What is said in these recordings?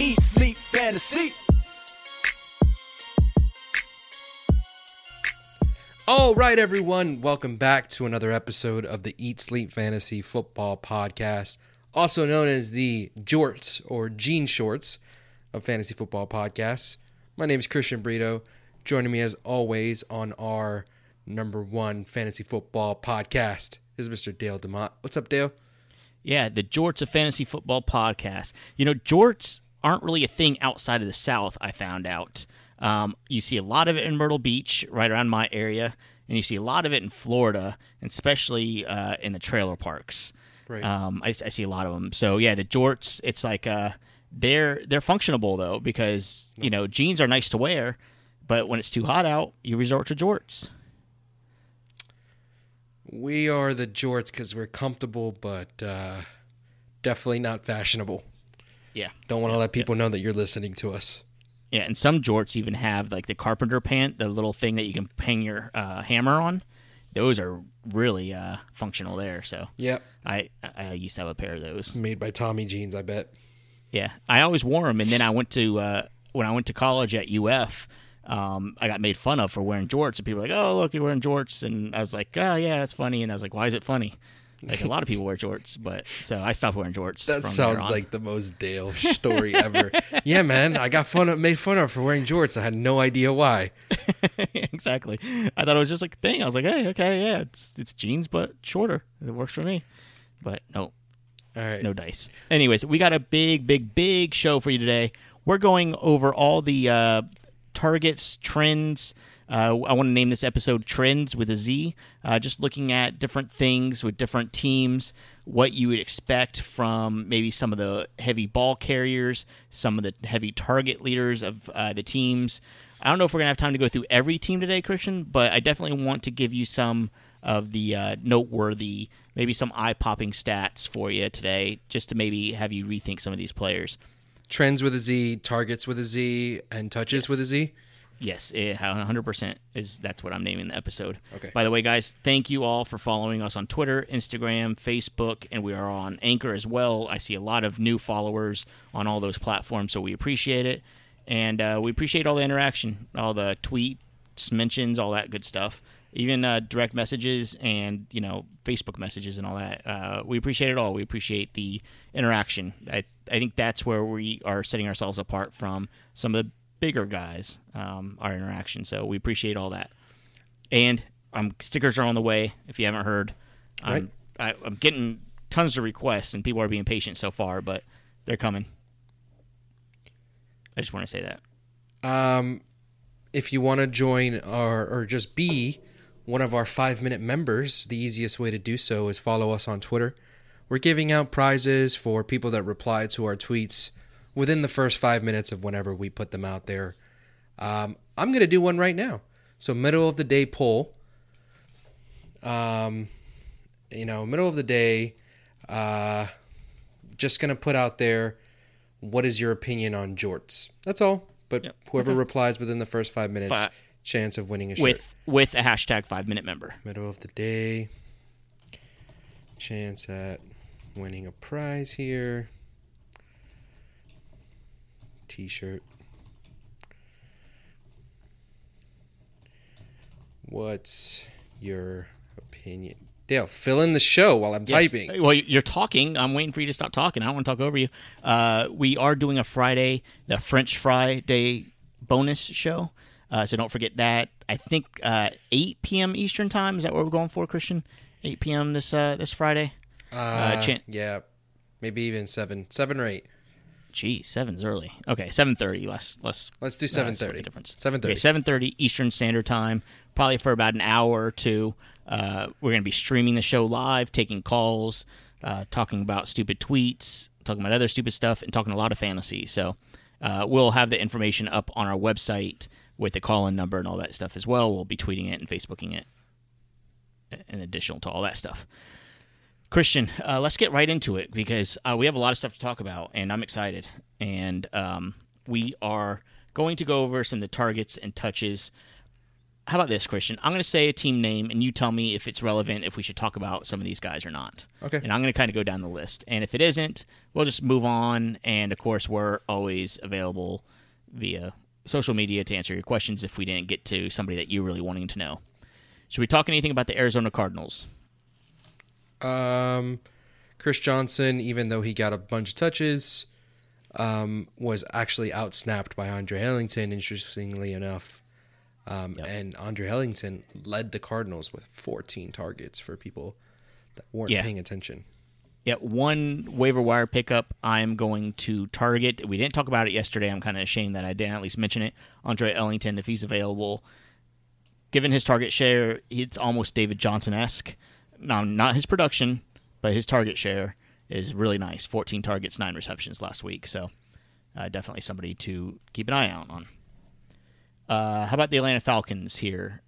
Eat, Sleep, Fantasy. All right, everyone, welcome back to another episode of the Eat Sleep Fantasy Football Podcast, also known as the Jorts or Jean Shorts of Fantasy Football Podcasts. My name is Christian Brito. Joining me as always on our number one fantasy football podcast is Mr. Dale DeMott. What's up, Dale? Yeah, the Jorts of Fantasy Football Podcast. You know, Jorts aren't really a thing outside of the South, I found out. Um, you see a lot of it in Myrtle Beach, right around my area, and you see a lot of it in Florida, especially uh, in the trailer parks. Right. Um, I, I, see a lot of them. So yeah, the jorts. It's like uh, they're they're functionable though because you know jeans are nice to wear, but when it's too hot out, you resort to jorts. We are the jorts because we're comfortable, but uh, definitely not fashionable. Yeah. Don't want to yeah, let people yeah. know that you're listening to us. Yeah, and some jorts even have like the carpenter pant, the little thing that you can hang your uh, hammer on. Those are really uh, functional there. So yep, I I used to have a pair of those made by Tommy Jeans. I bet. Yeah, I always wore them, and then I went to uh, when I went to college at UF. Um, I got made fun of for wearing jorts, and people were like, "Oh, look, you're wearing jorts," and I was like, "Oh, yeah, that's funny." And I was like, "Why is it funny?" Like a lot of people wear jorts, but so I stopped wearing jorts. That sounds like the most Dale story ever. yeah, man, I got fun of, made fun of for wearing jorts. I had no idea why. exactly. I thought it was just like a thing. I was like, hey, okay, yeah, it's it's jeans but shorter. It works for me. But no, all right, no dice. Anyways, we got a big, big, big show for you today. We're going over all the uh, targets, trends. Uh, I want to name this episode Trends with a Z, uh, just looking at different things with different teams, what you would expect from maybe some of the heavy ball carriers, some of the heavy target leaders of uh, the teams. I don't know if we're going to have time to go through every team today, Christian, but I definitely want to give you some of the uh, noteworthy, maybe some eye popping stats for you today, just to maybe have you rethink some of these players. Trends with a Z, targets with a Z, and touches Yes. with a Z. Yes, it, 100% is that's what I'm naming the episode. Okay. By the way, guys, thank you all for following us on Twitter, Instagram, Facebook, and we are on Anchor as well. I see a lot of new followers on all those platforms, so we appreciate it, and uh, we appreciate all the interaction, all the tweets, mentions, all that good stuff, even uh, direct messages and you know Facebook messages and all that. Uh, we appreciate it all. We appreciate the interaction. I I think that's where we are setting ourselves apart from some of the bigger guys, um, our interaction. So we appreciate all that. And um, stickers are on the way. If you haven't heard, I'm, I, I'm getting tons of requests, and people are being patient so far, but they're coming. I just want to say that. Um, if you want to join our or just be one of our five minute members, the easiest way to do so is follow us on Twitter. We're giving out prizes for people that reply to our tweets within the first five minutes of whenever we put them out there. Um, I'm going to do one right now. So, middle of the day poll. Um, you know, middle of the day, uh, just going to put out there what is your opinion on jorts? That's all. But Yep. whoever Okay. replies within the first five minutes, Fi- chance of winning a shirt. with with a hashtag five minute member. Middle of the day, chance at winning a prize here. T-shirt. What's your opinion? Dale, fill in the show while I'm Yes. typing. Well, you're talking. I'm waiting for you to stop talking. I don't want to talk over you. Uh, we are doing a Friday, the French Friday bonus show. Uh, so don't forget that. I think uh, 8 p.m. Eastern time. Is that what we're going for, Christian? 8 p.m. this uh, this Friday. Uh, chan- yeah, maybe even seven, seven or eight. Geez, seven's early. Okay, seven thirty. Less, less. Let's do 7:30. the Difference. 7:30. Okay, seven thirty Eastern Standard Time. Probably for about an hour or two. Uh, we're going to be streaming the show live, taking calls, uh, talking about stupid tweets, talking about other stupid stuff, and talking a lot of fantasy. So uh, we'll have the information up on our website with the call-in number and all that stuff as well. We'll be tweeting it and Facebooking it, in addition to all that stuff. Christian, uh, let's get right into it because uh, we have a lot of stuff to talk about, and I'm excited. And um, we are going to go over some of the targets and touches. How about this, Christian? I'm going to say a team name, and you tell me if it's relevant, if we should talk about some of these guys or not. Okay. And I'm going to kind of go down the list. And if it isn't, we'll just move on. And of course, we're always available via social media to answer your questions if we didn't get to somebody that you're really wanting to know. Should we talk anything about the Arizona Cardinals? Um, Chris Johnson, even though he got a bunch of touches, um, was actually outsnapped by Andre Ellington. Interestingly enough, um, and Andre Ellington led the Cardinals with 14 targets for people that weren't Yeah. paying attention. Yeah, one waiver wire pickup I'm going to target. We didn't talk about it yesterday. I'm kind of ashamed that I didn't at least mention it. Andre Ellington, if he's available, given his target share, it's almost David Johnson esque. Now, not his production, but his target share is really nice. 14 targets, nine receptions last week. So, uh, definitely somebody to keep an eye out on. Uh, how about the Atlanta Falcons here?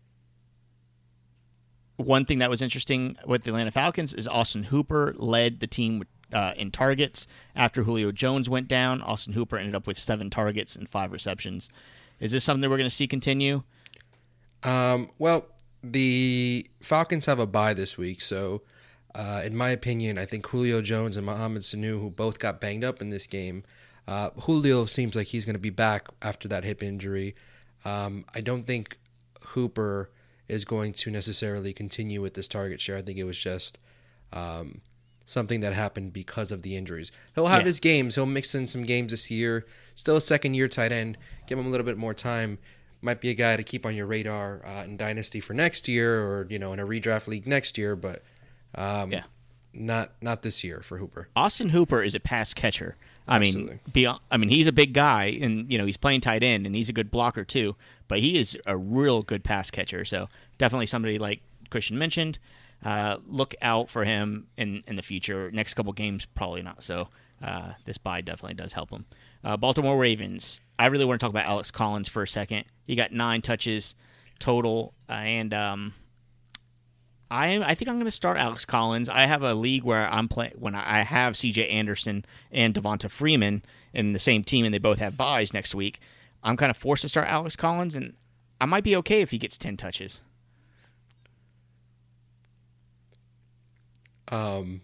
One thing that was interesting with the Atlanta Falcons is Austin Hooper led the team uh, in targets after Julio Jones went down. Austin Hooper ended up with seven targets and five receptions. Is this something that we're going to see continue? Um, well, the Falcons have a bye this week, so uh, in my opinion, I think Julio Jones and Mohamed Sanu, who both got banged up in this game, uh, Julio seems like he's going to be back after that hip injury. Um, I don't think Hooper is going to necessarily continue with this target share. I think it was just um, something that happened because of the injuries. He'll have Yeah. his games. He'll mix in some games this year. Still a second year tight end. Give him a little bit more time. Might be a guy to keep on your radar uh, in dynasty for next year, or you know, in a redraft league next year. But um, Yeah. not not this year for Hooper. Austin Hooper is a pass catcher. I Absolutely. mean, beyond, I mean, he's a big guy, and you know he's playing tight end, and he's a good blocker too. But he is a real good pass catcher. So definitely somebody like Christian mentioned. Uh, look out for him in in the future. Next couple games, probably not. So uh, this bye definitely does help him. Uh, Baltimore Ravens. I really want to talk about Alex Collins for a second. He got nine touches total, uh, and um, I I think I'm going to start Alex Collins. I have a league where I'm playing when I have C.J. Anderson and Devonta Freeman in the same team, and they both have byes next week. I'm kind of forced to start Alex Collins, and I might be okay if he gets ten touches. Um,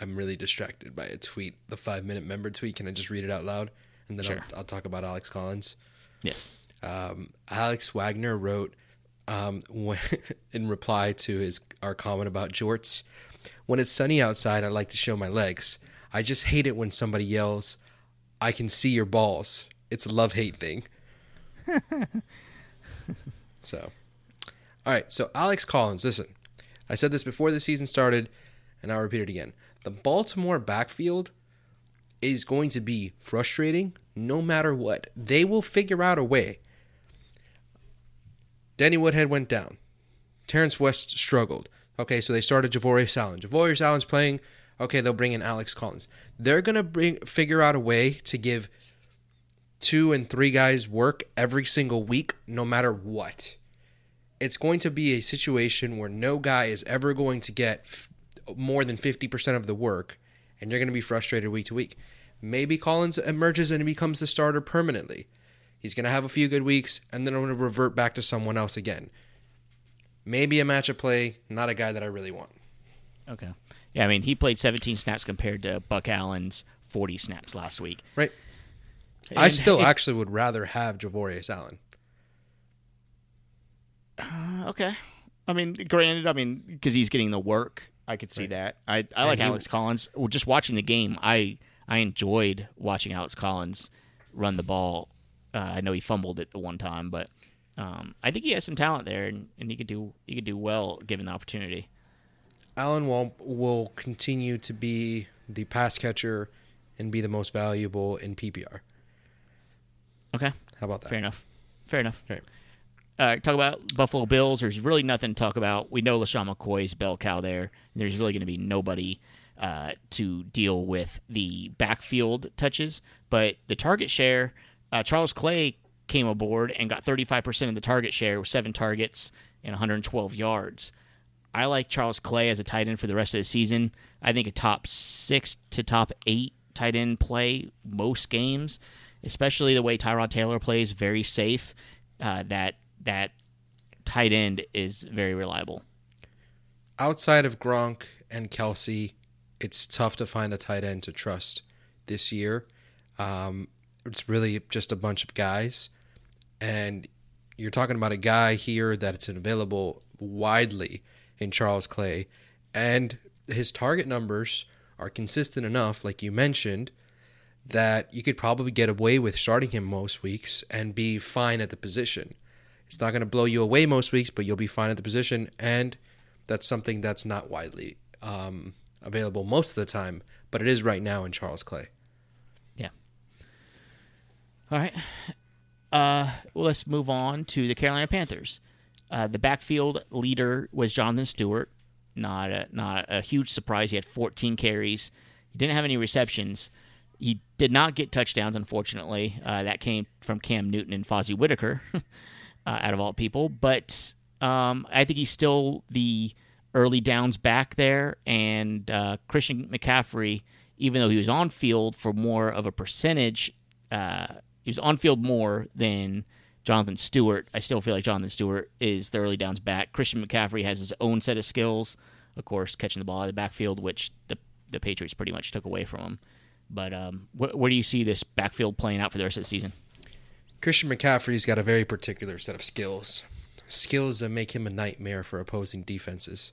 I'm really distracted by a tweet, the five minute member tweet. Can I just read it out loud, and then Sure. I'll, I'll talk about Alex Collins. Yes. Um, Alex Wagner wrote um, when, in reply to his our comment about jorts. When it's sunny outside, I like to show my legs. I just hate it when somebody yells, "I can see your balls." It's a love hate thing. so, all right. So Alex Collins, listen. I said this before the season started, and I'll repeat it again. The Baltimore backfield is going to be frustrating no matter what. They will figure out a way. Danny Woodhead went down. Terrance West struggled. Okay, so they started Javorius Allen. Javorius Allen's playing. Okay, they'll bring in Alex Collins. They're gonna bring figure out a way to give two and three guys work every single week, no matter what. It's going to be a situation where no guy is ever going to get f- more than 50% of the work, and you're to be frustrated week to week. maybe Collins emerges and becomes the starter permanently. He's going to have a few good weeks and then I'm going to revert back to someone else again. Maybe a matchup play, not a guy that I really want. Okay. Yeah, I mean, he played 17 snaps compared to Buck Allen's 40 snaps last week. Right. I still it- actually would rather have Javorius Allen. Uh, okay. I mean, granted, I mean, because he's getting the work, I could see that. I, I like And he- Alex Collins. Well, just watching the game, I I enjoyed watching Alex Collins run the ball. Uh, I know he fumbled it the one time, but um, I think he has some talent there, and, and he could do he could do well given the opportunity. Allen will will continue to be the pass catcher and be the most valuable in PPR. Okay, How about that? fair enough. Fair enough. Right. Uh, talk about Buffalo Bills. There's really nothing to talk about. We know LeSean McCoy's bell cow there. There's really going to be nobody uh, to deal with the backfield touches. But the target share, uh, Charles Clay came aboard and got 35% of the target share with seven targets and 112 yards. I like Charles Clay as a tight end for the rest of the season. I think a top six to top eight tight end play most games, especially the way Tyrod Taylor plays, very safe. Uh, that that tight end is very reliable. Outside of Gronk and Kelce, it's tough to find a tight end to trust this year. Um, it's really just a bunch of guys, and you're talking about a guy here that's available widely in Charles Clay, and his target numbers are consistent enough, like you mentioned, that you could probably get away with starting him most weeks and be fine at the position. It's not going to blow you away most weeks, but you'll be fine at the position, and that's something that's not widely um, available most of the time, but it is right now in Charles Clay. All right. Uh, let's move on to the Carolina Panthers. Uh, the backfield leader was Jonathan Stewart. Not a, not a huge surprise. He had 14 carries. He didn't have any receptions. He did not get touchdowns, unfortunately. Uh, that came from Cam Newton and Fozzie Whitaker, uh, out of all people. But um, I think he's still the early downs back there. And uh, Christian McCaffrey, even though he was on field for more of a percentage, uh, he was on field more than Jonathan Stewart. I still feel like Jonathan Stewart is the early downs back. Christian McCaffrey has his own set of skills, of course, catching the ball out of the backfield, which the the Patriots pretty much took away from him. But um, wh- where do you see this backfield playing out for the rest of the season? Christian McCaffrey's got a very particular set of skills. Skills that make him a nightmare for opposing defenses.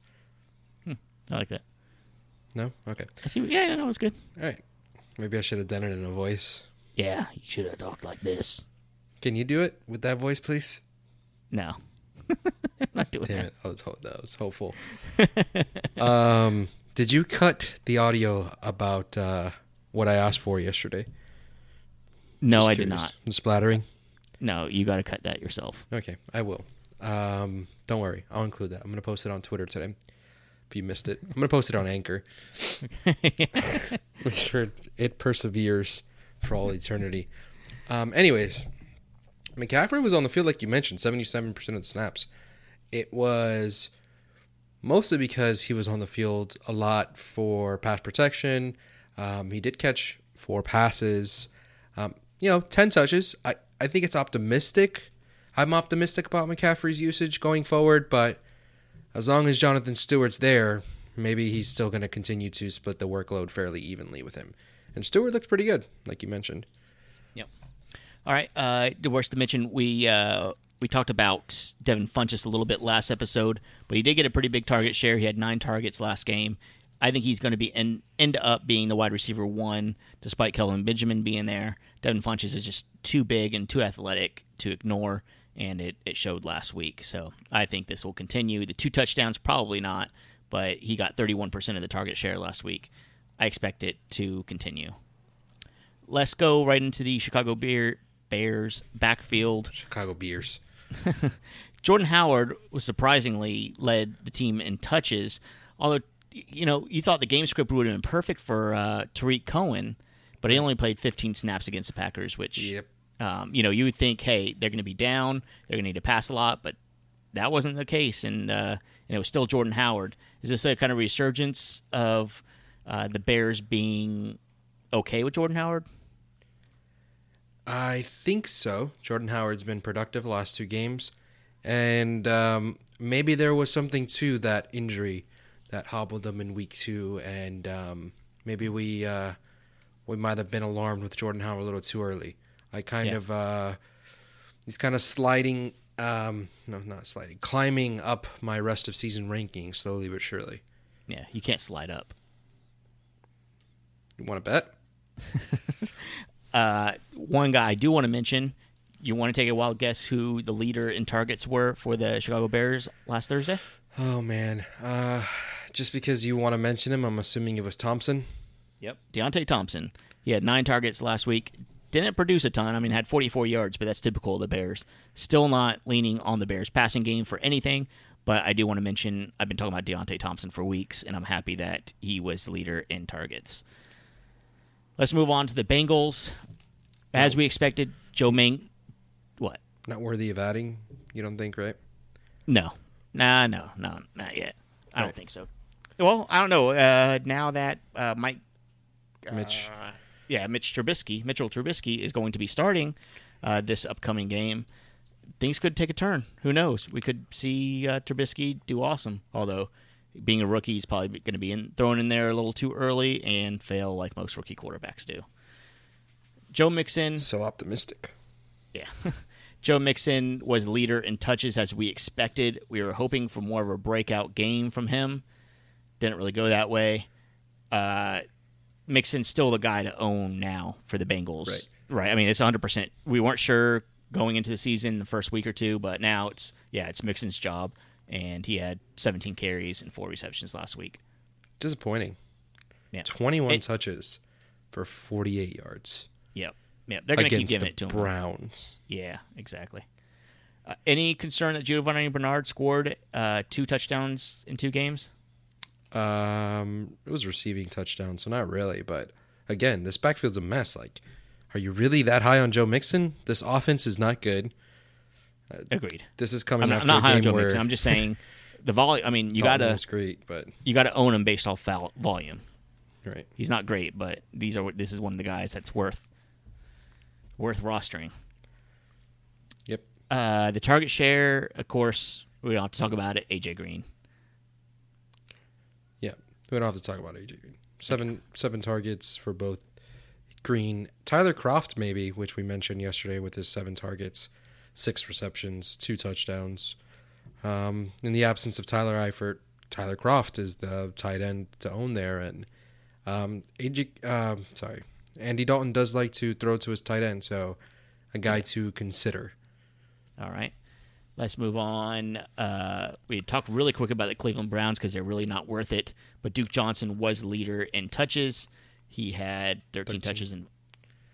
I like that. No? Okay. I see. Yeah, no, it's good. All right. Maybe I should have done it in a voice. Yeah, you should have talked like this. Can you do it with that voice, please? No, I'm not doing Damn that. it. I was, ho- that was hopeful. um, did you cut the audio about uh, what I asked for yesterday? No, Just I did curious. not. The splattering? No, you got to cut that yourself. Okay, I will. Um, don't worry, I'll include that. I'm going to post it on Twitter today. If you missed it, I'm going to post it on Anchor. Make sure it perseveres for all eternity. Um, anyways, McCaffrey was on the field like you mentioned, 77% of the snaps. It was mostly because he was on the field a lot for pass protection. Um, he did catch four passes. Um, you know, 10 touches. I, I think it's optimistic. I'm optimistic about McCaffrey's usage going forward, but as long as Jonathan Stewart's there, maybe he's still going to continue to split the workload fairly evenly with him. And Stewart looked pretty good, like you mentioned. Yep. All right. Uh, worth to mention, we uh, we talked about Devin Funchess a little bit last episode, but he did get a pretty big target share. He had nine targets last game. I think he's going to be end, end up being the wide receiver one, despite Kelvin Benjamin being there. Devin Funchess is just too big and too athletic to ignore, and it, it showed last week. So I think this will continue. The two touchdowns, probably not, but he got 31% of the target share last week. I expect it to continue. Let's go right into the Chicago Bear, Bears backfield. Chicago Bears. Jordan Howard was surprisingly led the team in touches, although you know you thought the game script would have been perfect for uh, Tarik Cohen, but he only played 15 snaps against the Packers, which Yep. um, you know you would think, hey, they're going to be down, they're going to need to pass a lot, but that wasn't the case, and uh, and it was still Jordan Howard. Is this a kind of resurgence of uh, the Bears being okay with Jordan Howard? I think so. Jordan Howard's been productive the last two games, and um, maybe there was something to that injury that hobbled him in week two, and um, maybe we uh, we might have been alarmed with Jordan Howard a little too early. I kind Yeah. of uh, he's kind of sliding, um, no, not sliding, climbing up my rest of season ranking slowly but surely. Yeah, you can't slide up. You want to bet? Uh, one guy I do want to mention. You want to take a wild guess who the leader in targets were for the Chicago Bears last Thursday? Oh man, uh, just because you want to mention him, I'm assuming it was Thompson. Yep. Deonte Thompson. He had nine targets last week. Didn't produce a ton. I mean, had 44 yards, but that's typical of the Bears. Still not leaning on the Bears' passing game for anything. But I do want to mention I've been talking about Deonte Thompson for weeks, and I'm happy that he was the leader in targets. Let's move on to the Bengals. As we expected, Joe Ming. What? Not worthy of adding, you don't think, right? No. Nah, no, no, not yet. I don't Right. think so. Well, I don't know. Uh, now that uh, Mike Mitch. uh, yeah, Mitch Trubisky, Mitchell Trubisky is going to be starting uh, this upcoming game. Things could take a turn. Who knows? We could see uh, Trubisky do awesome. Although, being a rookie, he's probably going to be in, thrown in there a little too early and fail like most rookie quarterbacks do. Joe Mixon, So optimistic. yeah. Joe Mixon was leader in touches as we expected. We were hoping for more of a breakout game from him. Didn't really go that way. Uh, Mixon's still the guy to own now for the Bengals. Right. Right. I mean, it's 100%. We weren't sure going into the season the first week or two, but now it's, yeah, it's Mixon's job. And he had 17 carries and four receptions last week. Disappointing. Yeah. 21 It- touches for 48 yards Yep. Yeah. They're going to keep giving it to him. Browns. Yeah, exactly. Uh, any concern that Giovani Bernard scored uh, two touchdowns in two games? Um, it was receiving touchdowns, so not really. But again, this backfield's a mess. Like, are you really that high on Joe Mixon? This offense is not good. Agreed. This is coming I'm not, after I'm not a high on Joe where Mixon. I'm just saying the volume. I mean, you gotta was great, but you gotta own him based off foul volume. right. He's not great, but these are this is one of the guys that's worth worth rostering. Yep. Uh, the target share, of course, we don't have to talk about it. AJ Green. Yeah. We don't have to talk about AJ Green. Seven seven targets for both Green, Tyler Kroft maybe, which we mentioned yesterday with his seven targets, six receptions, two touchdowns. Um, in the absence of Tyler Eifert, Tyler Kroft is the tight end to own there, and um, AJ, uh, sorry, Andy Dalton does like to throw to his tight end, so a guy to consider. All right. Let's move on. Uh, we talked really quick about the Cleveland Browns because they're really not worth it. But Duke Johnson was leader in touches. He had 13, 13. touches and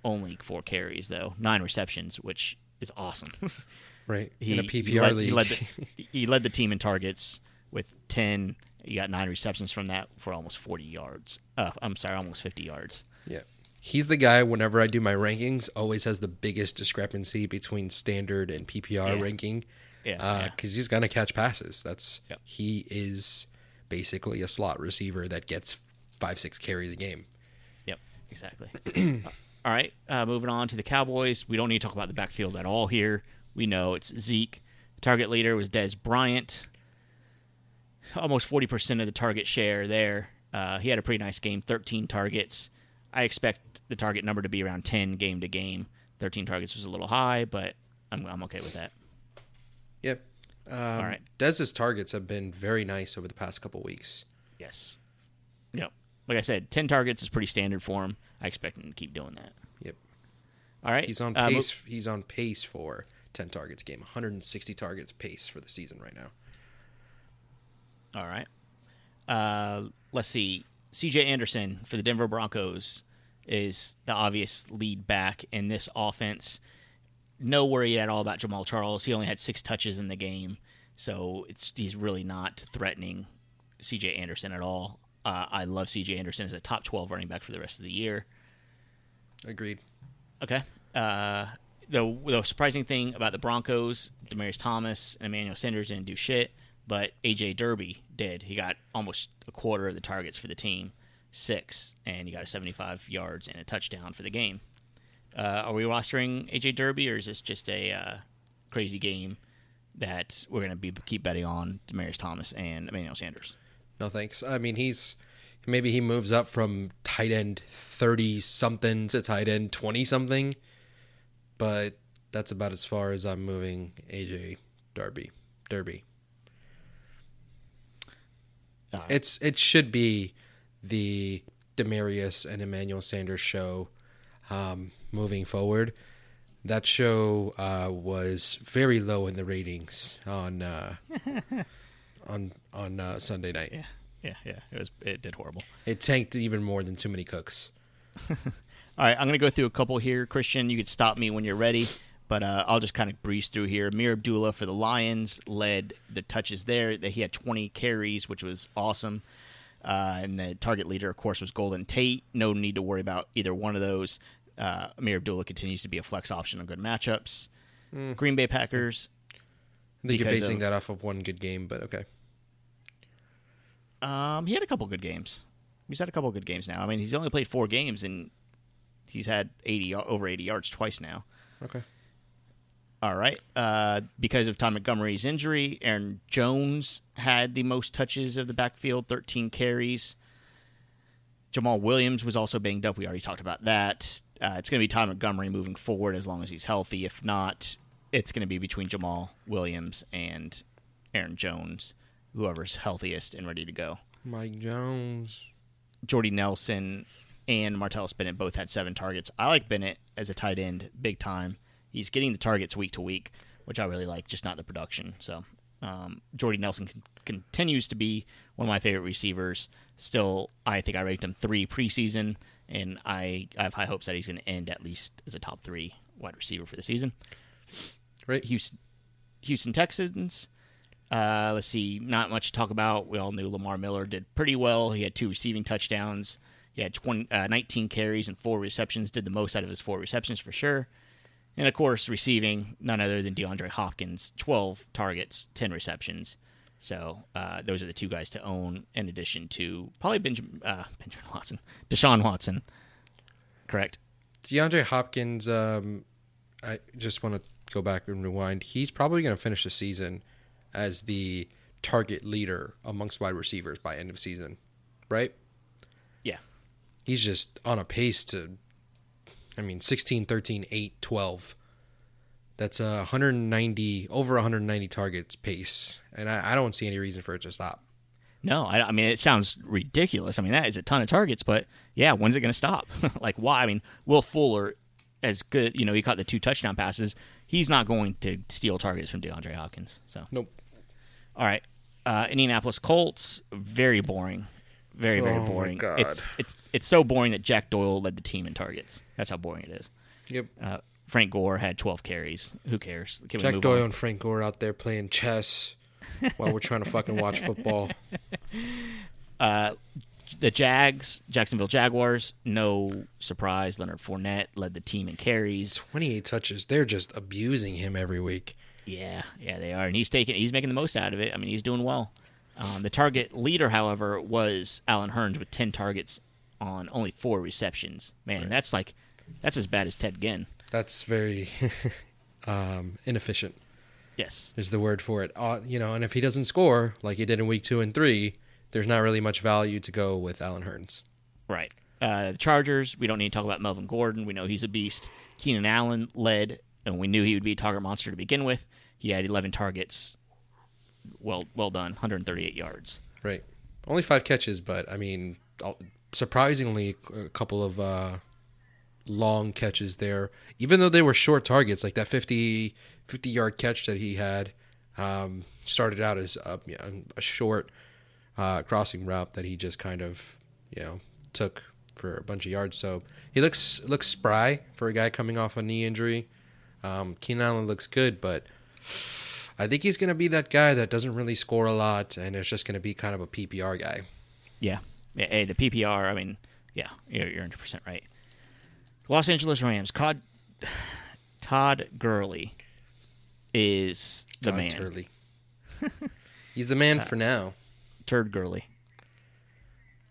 only four carries, though. Nine receptions, which is awesome. Right he, in a he PPR led, league. He led, the, he led the team in targets with 10. He got nine receptions from that for almost 40 yards. Uh, I'm sorry, almost 50 yards. Yeah. He's the guy whenever I do my rankings always has the biggest discrepancy between standard and PPR Yeah. ranking. Yeah, Uh, yeah. he's going to catch passes. That's Yep. he is basically a slot receiver that gets 5 6 carries a game. Yep, exactly. All right, uh, moving on to the Cowboys. We don't need to talk about the backfield at all here. We know it's Zeke. Target leader was Dez Bryant. Almost 40% of the target share there. Uh, he had a pretty nice game, 13 targets. I expect the target number to be around 10 game to game. 13 targets was a little high, but I'm, I'm okay with that. Yep. Um, All right. Dez's targets have been very nice over the past couple weeks. Yes. Yep. Like I said, 10 targets is pretty standard for him. I expect him to keep doing that. Yep. All right. He's on uh, mo- pace. he's on pace for 10 targets game. 160 targets pace for the season right now. All right. Uh, let's see. C.J. Anderson for the Denver Broncos is the obvious lead back in this offense. No worry at all about Jamaal Charles. He only had six touches in the game, so it's he's really not threatening C.J. Anderson at all. Uh, I love C.J. Anderson as a top twelve running back for the rest of the year. Agreed. Okay. Uh, the the surprising thing about the Broncos, Demaryius Thomas and Emmanuel Sanders didn't do shit, but AJ Derby did. He got almost a quarter of the targets for the team. six, and he got a 75 yards and a touchdown for the game. Uh, are we rostering AJ Derby, or is this just a uh, crazy game that we're going to be keep betting on Demaryius Thomas and Emmanuel Sanders? No thanks. I mean, he's maybe he moves up from tight end 30 something to tight end 20 something, but that's about as far as I'm moving AJ Derby. Derby. It's it should be the Demaryius and Emmanuel Sanders show um, moving forward. That show uh, was very low in the ratings on uh, on on uh, Sunday night. Yeah, yeah, yeah. It was it did horrible. It tanked even more than Too Many Cooks. All right, I'm going to go through a couple here. Christian, you could stop me when you're ready, but uh, I'll just kind of breeze through here. Ameer Abdullah for the Lions led the touches there. That He had 20 carries, which was awesome. Uh, and the target leader, of course, was Golden Tate. No need to worry about either one of those. Uh, Ameer Abdullah continues to be a flex option on good matchups. Mm. Green Bay Packers. I think you're basing of- that off of one good game, but okay. Um, he had a couple good games. He's had a couple good games now. I mean, he's only played four games and he's had 80 over 80 yards twice now. Okay. All right. Uh, because of Tom Montgomery's injury, Aaron Jones had the most touches of the backfield, 13 carries. Jamaal Williams was also banged up. We already talked about that. Uh, it's going to be Tom Montgomery moving forward as long as he's healthy. If not, it's going to be between Jamaal Williams and Aaron Jones, whoever's healthiest and ready to go. Mike Jones. Jordy Nelson and Martellus Bennett both had seven targets. I like Bennett as a tight end big time. He's getting the targets week to week, which I really like, just not the production. So um, Jordy Nelson con- continues to be one of my favorite receivers. Still, I think I ranked him three preseason, and I, I have high hopes that he's going to end at least as a top three wide receiver for the season. Right. Houston, Houston Texans. Uh, let's see, not much to talk about. We all knew Lamar Miller did pretty well. He had two receiving touchdowns. He had 20, uh, 19 carries and four receptions. Did the most out of his four receptions for sure. And of course, receiving none other than DeAndre Hopkins, 12 targets, 10 receptions. So uh, those are the two guys to own, in addition to probably Benjamin, uh, Benjamin Watson, Deshaun Watson. Correct. DeAndre Hopkins, um, I just want to go back and rewind. He's probably going to finish the season as the target leader amongst wide receivers by end of season, right? Yeah. He's just on a pace to, I mean, 16, 13, 8, 12. That's a 190, over 190 targets pace. And I, I don't see any reason for it to stop. No, I, I mean it sounds ridiculous. I mean that is a ton of targets, but yeah, when's it going to stop? like why? I mean, Will Fuller, as good, you know, he caught the two touchdown passes. He's not going to steal targets from DeAndre Hopkins. So Nope. All right, uh, Indianapolis Colts, very boring, very very Oh, boring. It's it's it's so boring that Jack Doyle led the team in targets. That's how boring it is. Yep. Uh, Frank Gore had 12 carries. Who cares? Can Jack Doyle on? and Frank Gore out there playing chess while we're trying to fucking watch football. Uh, the Jags, Jacksonville Jaguars, no surprise. Leonard Fournette led the team in carries. 28 touches. They're just abusing him every week. Yeah, yeah, they are, and he's taking, he's making the most out of it. I mean, he's doing well. Um, the target leader, however, was Allen Hurns with ten targets on only four receptions. Man, that's like that's as bad as Ted Ginn. That's very um, inefficient. Yes, is the word for it. Uh, you know, and if he doesn't score like he did in week two and three, there's not really much value to go with Allen Hurns. Right. Uh, the Chargers, we don't need to talk about Melvin Gordon. We know he's a beast. Keenan Allen led, and we knew he would be a target monster to begin with. He had 11 targets. Well, well done. 138 yards. Right. Only five catches, but I mean, surprisingly, a couple of uh, long catches there. Even though they were short targets, like that 50, 50 yard catch that he had, um, started out as a, a short uh, crossing route that he just kind of, you know, took for a bunch of yards. So he looks looks spry for a guy coming off a knee injury. Um, Keenan Allen looks good, but I think he's going to be that guy that doesn't really score a lot and is just going to be kind of a PPR guy. Yeah. hey, the PPR, I mean, yeah, you're, you're 100% right. Los Angeles Rams, Todd, Todd Gurley is the man. Turley. he's the man for now. Turd Gurley.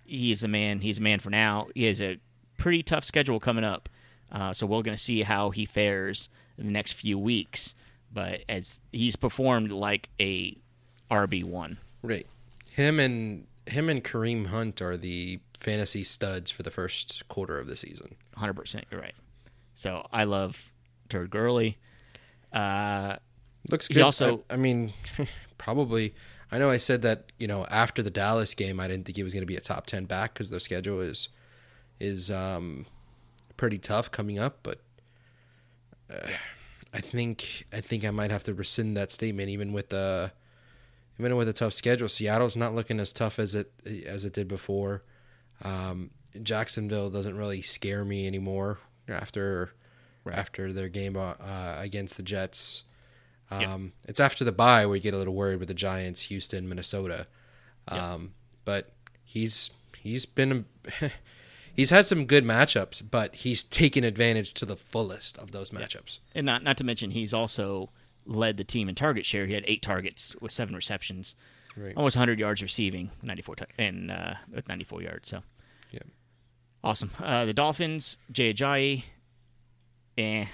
he is a man. He's a man for now. He has a pretty tough schedule coming up, uh, so we're going to see how he fares in the next few weeks. But as he's performed like a RB one, Right. Him and him and Kareem Hunt are the fantasy studs for the first quarter of the season. hundred percent. You're right. So I love Turd Gurley. Uh, Looks good. also- I, I mean, probably. I know I said that you know after the Dallas game, I didn't think he was going to be a top ten back because their schedule is is um, pretty tough coming up. But uh, I think I think I might have to rescind that statement, even with the even with a tough schedule. Seattle's not looking as tough as it as it did before. Um, Jacksonville doesn't really scare me anymore after after their game uh, against the Jets. Um, It's after the bye where you get a little worried with the Giants, Houston, Minnesota. Um, But he's he's been he's had some good matchups, but he's taken advantage to the fullest of those matchups. and not not to mention he's also led the team in target share. He had eight targets with seven receptions, Right. almost 100 yards receiving, 94 t- and uh, with 94 yards. So Yeah. awesome. Uh, the Dolphins, Jay Ajayi, eh.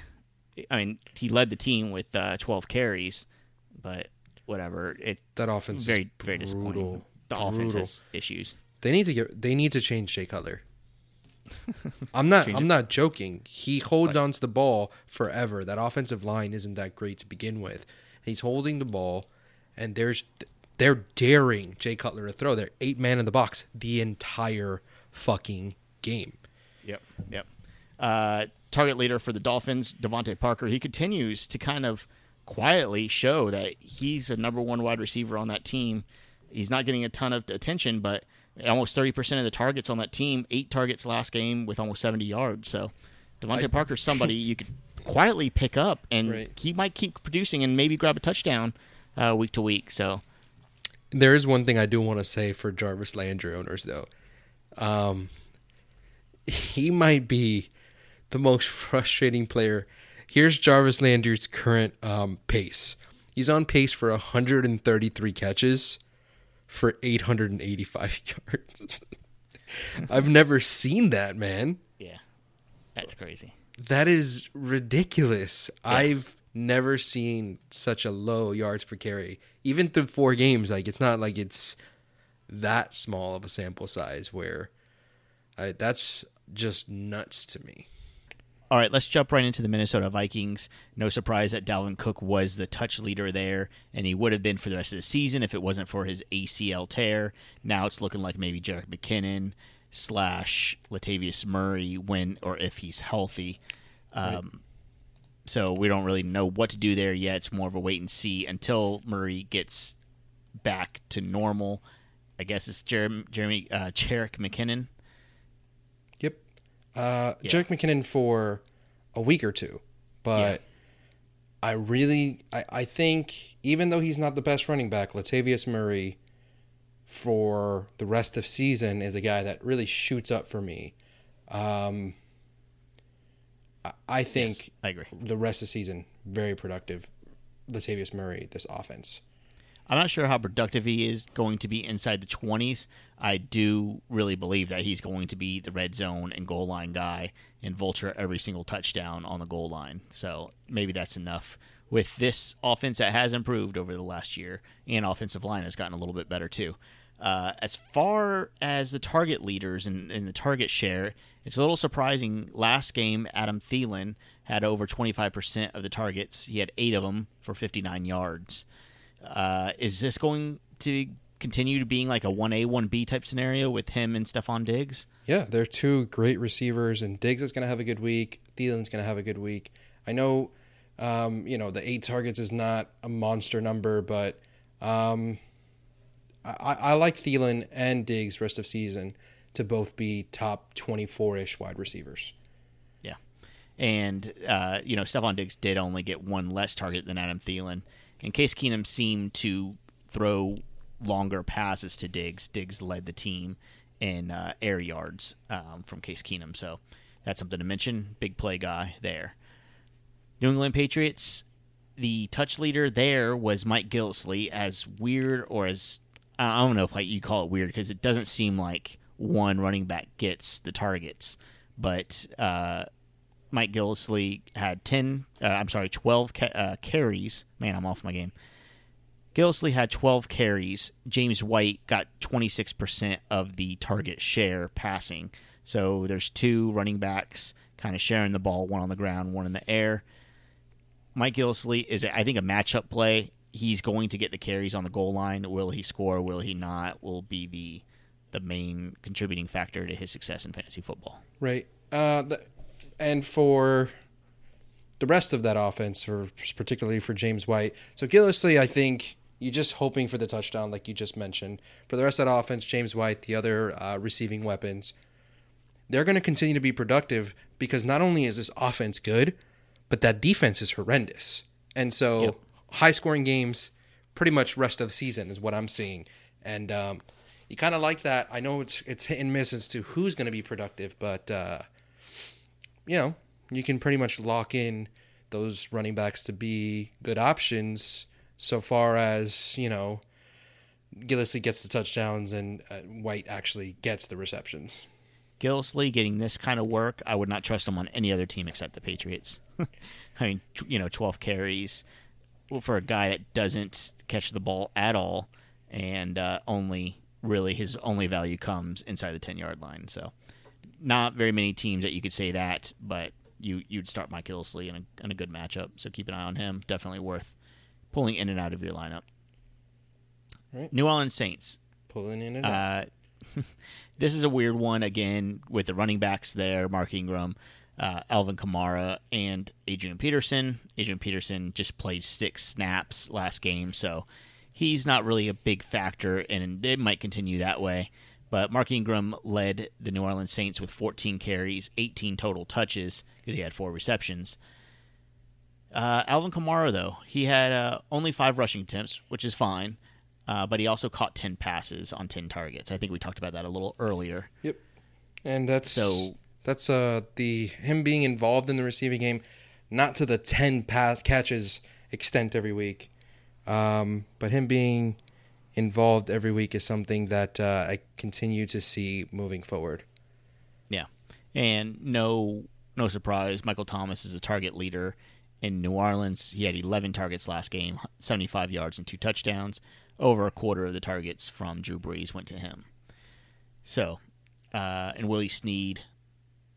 I mean, he led the team with uh, 12 carries, but whatever. It That offense is very very disappointing. brutal. The offense has issues. They need to get they need to change Jay Cutler. I'm not I'm not joking. He holds onto the ball forever. That offensive line isn't that great to begin with. He's holding the ball and there's they're daring Jay Cutler to throw. They're eight man in the box the entire fucking game. Yep. Yep. Uh, target leader for the Dolphins, DeVante Parker. He continues to kind of quietly show that he's a number one wide receiver on that team. He's not getting a ton of attention, but almost thirty percent of the targets on that team, eight targets last game with almost seventy yards. So DeVante Parker's somebody you could quietly pick up, and Right. he might keep producing and maybe grab a touchdown uh, week to week. So There is one thing I do want to say for Jarvis Landry owners, though. Um, he might be the most frustrating player. Here's Jarvis Landry's current um, pace. He's on pace for 133 catches for 885 yards. I've never seen that, man. yeah, that's crazy. That is ridiculous. I've never seen such a low yards per carry, even through four games. Like it's not like it's that small of a sample size where I, that's just nuts to me. All right, let's jump right into the Minnesota Vikings. No surprise that Dalvin Cook was the touch leader there, and he would have been for the rest of the season if it wasn't for his ACL tear. Now it's looking like maybe Jerick McKinnon slash Latavius Murray when or if he's healthy. Um, So we don't really know what to do there yet. It's more of a wait and see until Murray gets back to normal. I guess it's Jeremy, Jeremy uh, Jerick McKinnon. Uh, Jerick McKinnon for a week or two, but I really, I, I think even though he's not the best running back, Latavius Murray for the rest of season is a guy that really shoots up for me. Um, I, I think I agree. the rest of the season very productive. Latavius Murray, this offense. I'm not sure how productive he is going to be inside the 20s. I do really believe that he's going to be the red zone and goal line guy and vulture every single touchdown on the goal line. So maybe that's enough. With this offense that has improved over the last year, and offensive line has gotten a little bit better too. Uh, as far as the target leaders and, and the target share, it's a little surprising. Last game, Adam Thielen had over 25% of the targets. He had eight of them for 59 yards. Uh, is this going to continue to being like a 1A, 1B type scenario with him and Stefon Diggs? Yeah, they're two great receivers, and Diggs is going to have a good week. Thielen's going to have a good week. I know, um, you know, the eight targets is not a monster number, but um, I, I like Thielen and Diggs rest of season to both be top 24 ish wide receivers. Yeah. And, uh, you know, Stefon Diggs did only get one less target than Adam Thielen. And Case Keenum seemed to throw longer passes to Diggs. Diggs led the team in uh, air yards um, from Case Keenum. So that's something to mention. Big play guy there. New England Patriots, the touch leader there was Mike Gillislee. As weird or as I don't know if like, you call it weird because it doesn't seem like one running back gets the targets. But uh, Mike Gillislee had 10, uh, I'm sorry, 12 ca- uh, carries. Man, I'm off my game. Gillislee had 12 carries. James White got 26% of the target share passing. So there's two running backs kind of sharing the ball, one on the ground, one in the air. Mike Gillislee is, I think, a matchup play. He's going to get the carries on the goal line. Will he score? Will he not? Will be the the main contributing factor to his success in fantasy football. Right. Uh, and for the rest of that offense, or particularly for James White, so Gillislee, I think you're just hoping for the touchdown, like you just mentioned. For the rest of that offense, James White, the other uh, receiving weapons, they're going to continue to be productive because not only is this offense good, but that defense is horrendous. And so Yep. high scoring games, pretty much rest of the season is what I'm seeing. And um, you kind of like that. I know it's it's hit and miss as to who's going to be productive, but uh, you know you can pretty much lock in those running backs to be good options. So far as you know, Gillislee gets the touchdowns and uh, White actually gets the receptions. Gillislee getting this kind of work, I would not trust him on any other team except the Patriots. I mean, you know, 12 carries for a guy that doesn't catch the ball at all, and uh, only really his only value comes inside the 10 yard line. So, not very many teams that you could say that, but you you'd start Mike Gillislee in a, in a good matchup. So keep an eye on him. Definitely worth pulling in and out of your lineup. Right. New Orleans Saints. Pulling in and out. Uh, this is a weird one again with the running backs there, Mark Ingram, uh, Alvin Kamara, and Adrian Peterson. Adrian Peterson just played six snaps last game, so he's not really a big factor, and they might continue that way. But Mark Ingram led the New Orleans Saints with 14 carries, 18 total touches because he had four receptions. Uh, Alvin Kamara, though, he had uh, only five rushing attempts, which is fine, uh, but he also caught 10 passes on 10 targets. I think we talked about that a little earlier. Yep. And that's So- that's uh the him being involved in the receiving game, not to the ten pass catches extent every week, um, but him being involved every week is something that uh, I continue to see moving forward. Yeah, and no, no surprise. Michael Thomas is a target leader in New Orleans. He had 11 targets last game, 75 yards and two touchdowns. Over a quarter of the targets from Drew Brees went to him. So, uh, and Willie Snead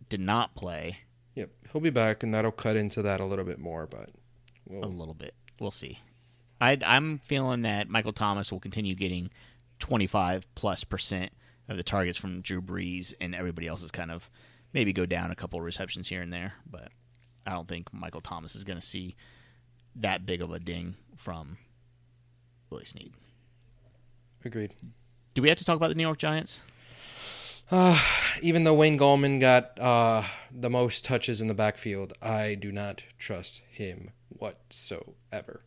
did not play Yep, he'll be back, and that'll cut into that a little bit more. But a little bit. We'll see. I, I'm feeling that Michael Thomas will continue getting 25 plus percent of the targets from Drew Brees, and everybody else is kind of maybe go down a couple of receptions here and there. But I don't think Michael Thomas is going to see that big of a ding from Willie Snead. agreed. Do we have to talk about the New York Giants? Even though Wayne Gallman got uh, the most touches in the backfield, I do not trust him whatsoever.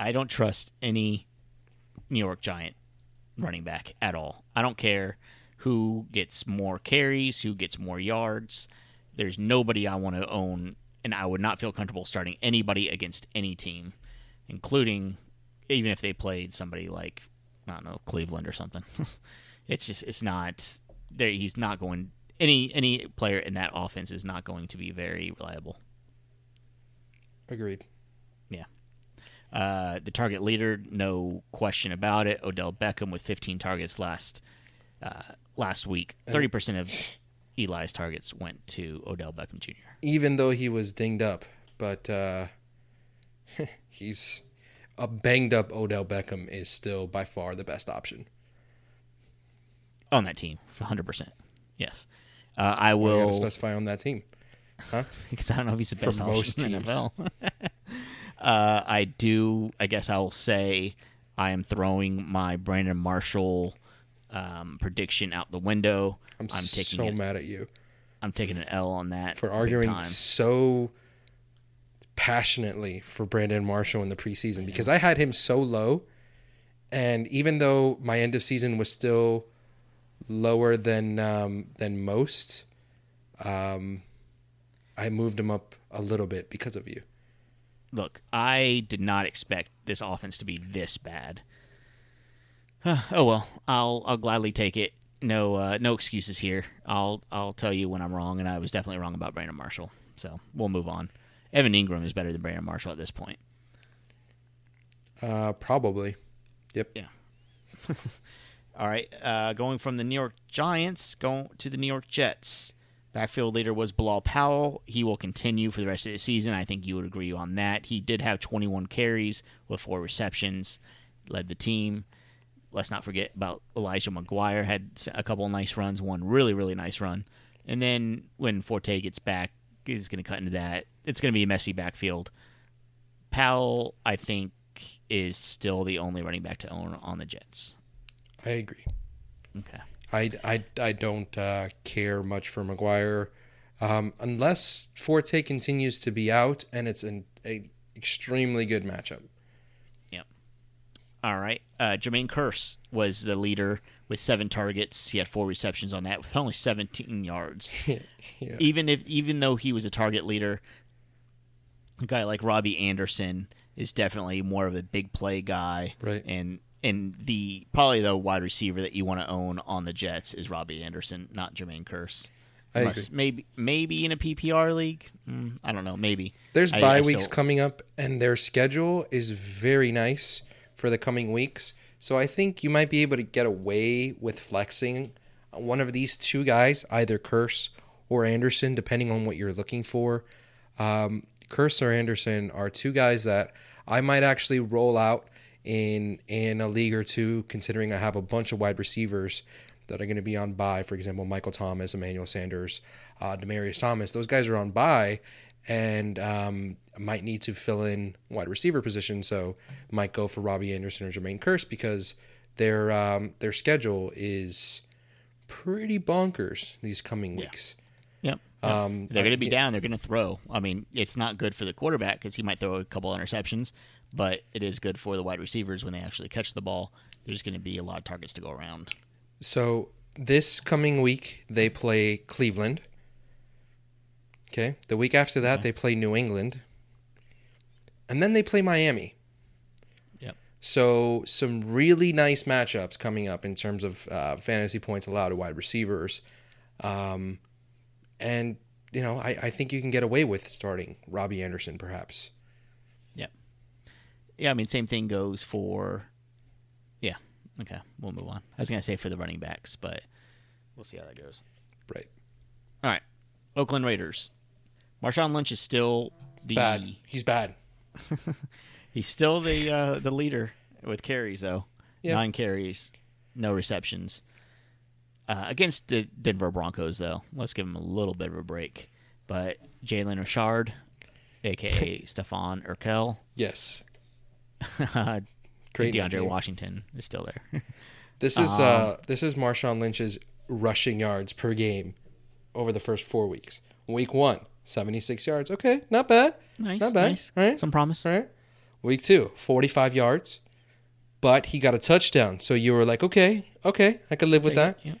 I don't trust any New York Giant running back at all. I don't care who gets more carries, who gets more yards. There's nobody I want to own, and I would not feel comfortable starting anybody against any team, including even if they played somebody like I don't know Cleveland or something. it's just it's not there. He's not going any any player in that offense is not going to be very reliable. Agreed. Uh, the target leader, no question about it. Odell Beckham with 15 targets last uh, last week. 30% of Eli's targets went to Odell Beckham Jr. even though he was dinged up, but uh, he's a banged up Odell Beckham is still by far the best option. on that team, 100%. Yes. Uh, I will specify on that team. Huh? because I don't know if he's the For best option most in the. NFL. uh, I do. I guess I'll say I am throwing my Brandon Marshall um, prediction out the window. I'm, taking so mad at you I'm taking an L on that for arguing so passionately for Brandon Marshall in the preseason because I had him so low, and even though my end of season was still lower than um, than most, um, I moved him up a little bit because of you. Look, I did not expect this offense to be this bad. oh well, I'll I'll gladly take it. no uh, no excuses here. I'll I'll tell you when I'm wrong, and I was definitely wrong about Brandon Marshall. So we'll move on. Evan Engram is better than Brandon Marshall at this point. Uh, probably. Yep. Yeah. All right. Uh, going from the New York Giants, going to the New York Jets. Backfield leader was Bilal Powell. He will continue for the rest of the season. I think you would agree on that. He did have 21 carries with four receptions, led the team. Let's not forget about Elijah McGuire. Had a couple of nice runs, one really, really nice run. And then when Forte gets back, he's going to cut into that. It's going to be a messy backfield. Powell, I think, is still the only running back to own on the Jets. I agree. Okay. I, I, I don't uh, care much for McGuire um, unless Forte continues to be out and it's an a extremely good matchup. Yep. All right. Uh, Jermaine Kearse was the leader with seven targets. He had four receptions on that with only 17 yards. Yeah. Even if even though he was a target leader, a guy like Robbie Anderson is definitely more of a big play guy. Right. And and the probably the wide receiver that you want to own on the Jets is Robbie Anderson, not Jermaine Kearse. I Unless- agree. Maybe maybe in a PPR league. Mm, I don't know. Maybe There's I- bye I weeks still- coming up, and their schedule is very nice for the coming weeks. So I think you might be able to get away with flexing one of these two guys, either Kearse or Anderson, depending on what you're looking for. Um, Kearse or Anderson are two guys that I might actually roll out in in a league or two, considering I have a bunch of wide receivers that are going to be on bye. For example, Michael Thomas, Emmanuel Sanders, uh, Demaryius Thomas. Those guys are on bye and um, might need to fill in wide receiver position. So might go for Robbie Anderson or Jermaine Kearse because their um, their schedule is pretty bonkers these coming weeks. Yep. Um, They're going to be yeah. down. They're going to throw. I mean, it's not good for the quarterback because he might throw a couple interceptions, but it is good for the wide receivers when they actually catch the ball. There's going to be a lot of targets to go around. So this coming week they play Cleveland. Okay. The week after that they play New England. And then they play Miami. Yep. So some really nice matchups coming up in terms of uh, fantasy points allowed to wide receivers. Um, and you know, I, I think you can get away with starting Robbie Anderson perhaps. Yep. Yeah, I mean, same thing goes for. Yeah. Okay, we'll move on. I was going to say for the running backs, but we'll see how that goes. Right. All right. Oakland Raiders. Marshawn Lynch is still the Bad. He's bad. He's still the uh, the leader with carries though. Yeah. Nine carries, no receptions. Uh, against the Denver Broncos though, let's give him a little bit of a break. But Jalen Richard, aka Stephon Urkel, Yes. And Great DeAndre nickname. Washington is still there. This is uh this is Marshawn Lynch's rushing yards per game over the first four weeks. Week one, 76 yards. Okay, not bad. nice, Not bad. nice. All right. Some promise. All right. Week two, 45 yards. But he got a touchdown. So you were like, okay, okay, I could live with that. Yeah.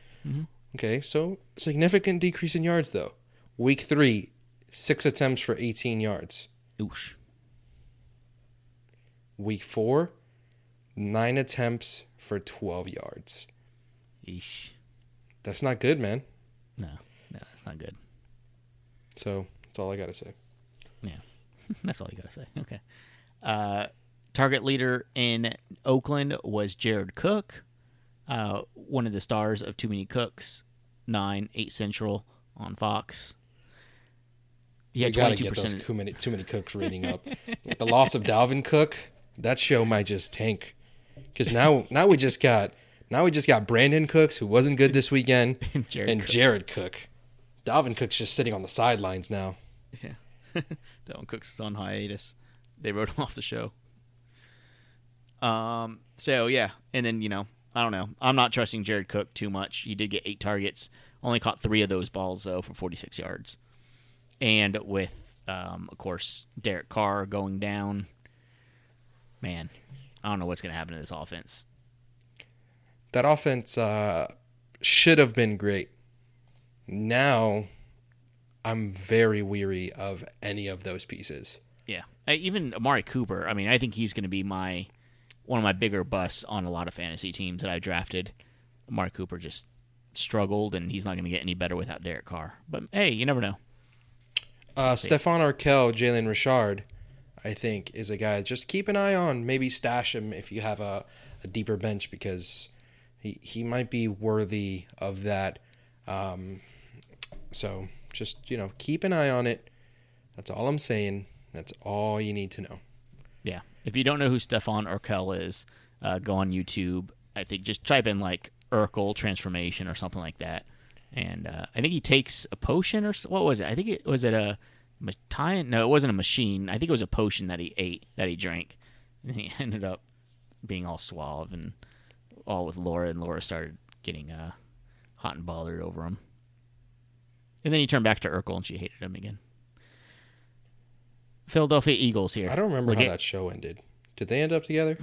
Okay, so significant decrease in yards though. Week three, six attempts for 18 yards. Oosh. Week four, nine attempts for 12 yards. Eesh. That's not good, man. No, no, that's not good. So that's all I got to say. Yeah, that's all you gotta say. Okay. Uh, target leader in Oakland was Jared Cook, uh, one of the stars of Too Many Cooks, nine eight Central on Fox. He You got to get those too many, too many cooks rating up. With the loss of Dalvin Cook, that show might just tank. Because now, now we just got, now we just got Brandin Cooks, who wasn't good this weekend, And Jared and Cook. Jared Cook. Dalvin Cook's just sitting on the sidelines now. Yeah, Dalvin Cooks on hiatus. They wrote him off the show. Um. So yeah, and then you know, I don't know. I'm not trusting Jared Cook too much. He did get eight targets, only caught three of those balls though for 46 yards, and with, um, of course, Derek Carr going down. Man, I don't know what's going to happen to this offense. That offense uh, should have been great. Now, I'm very weary of any of those pieces. Yeah, even Amari Cooper. I mean, I think he's going to be my one of my bigger busts on a lot of fantasy teams that I drafted. Amari Cooper just struggled, and he's not going to get any better without Derek Carr. But hey, you never know. Uh, Stefan Arkell, Jalen Richard, I think, is a guy. Just keep an eye on. Maybe stash him if you have a, a deeper bench because he he might be worthy of that. Um, so just you know, keep an eye on it. That's all I'm saying. That's all you need to know. Yeah. If you don't know who Stefan Urkel is, uh, go on YouTube. I think just type in like Urkel transformation or something like that. And uh, I think he takes a potion or what was it? I think it was it a machine. No, it wasn't a machine. I think it was a potion that he ate that he drank, and he ended up being all suave and all with Laura, and Laura started getting uh, hot and bothered over him. And then he turned back to Urkel, and she hated him again. Philadelphia Eagles here. I don't remember Look how at- that show ended. Did they end up together?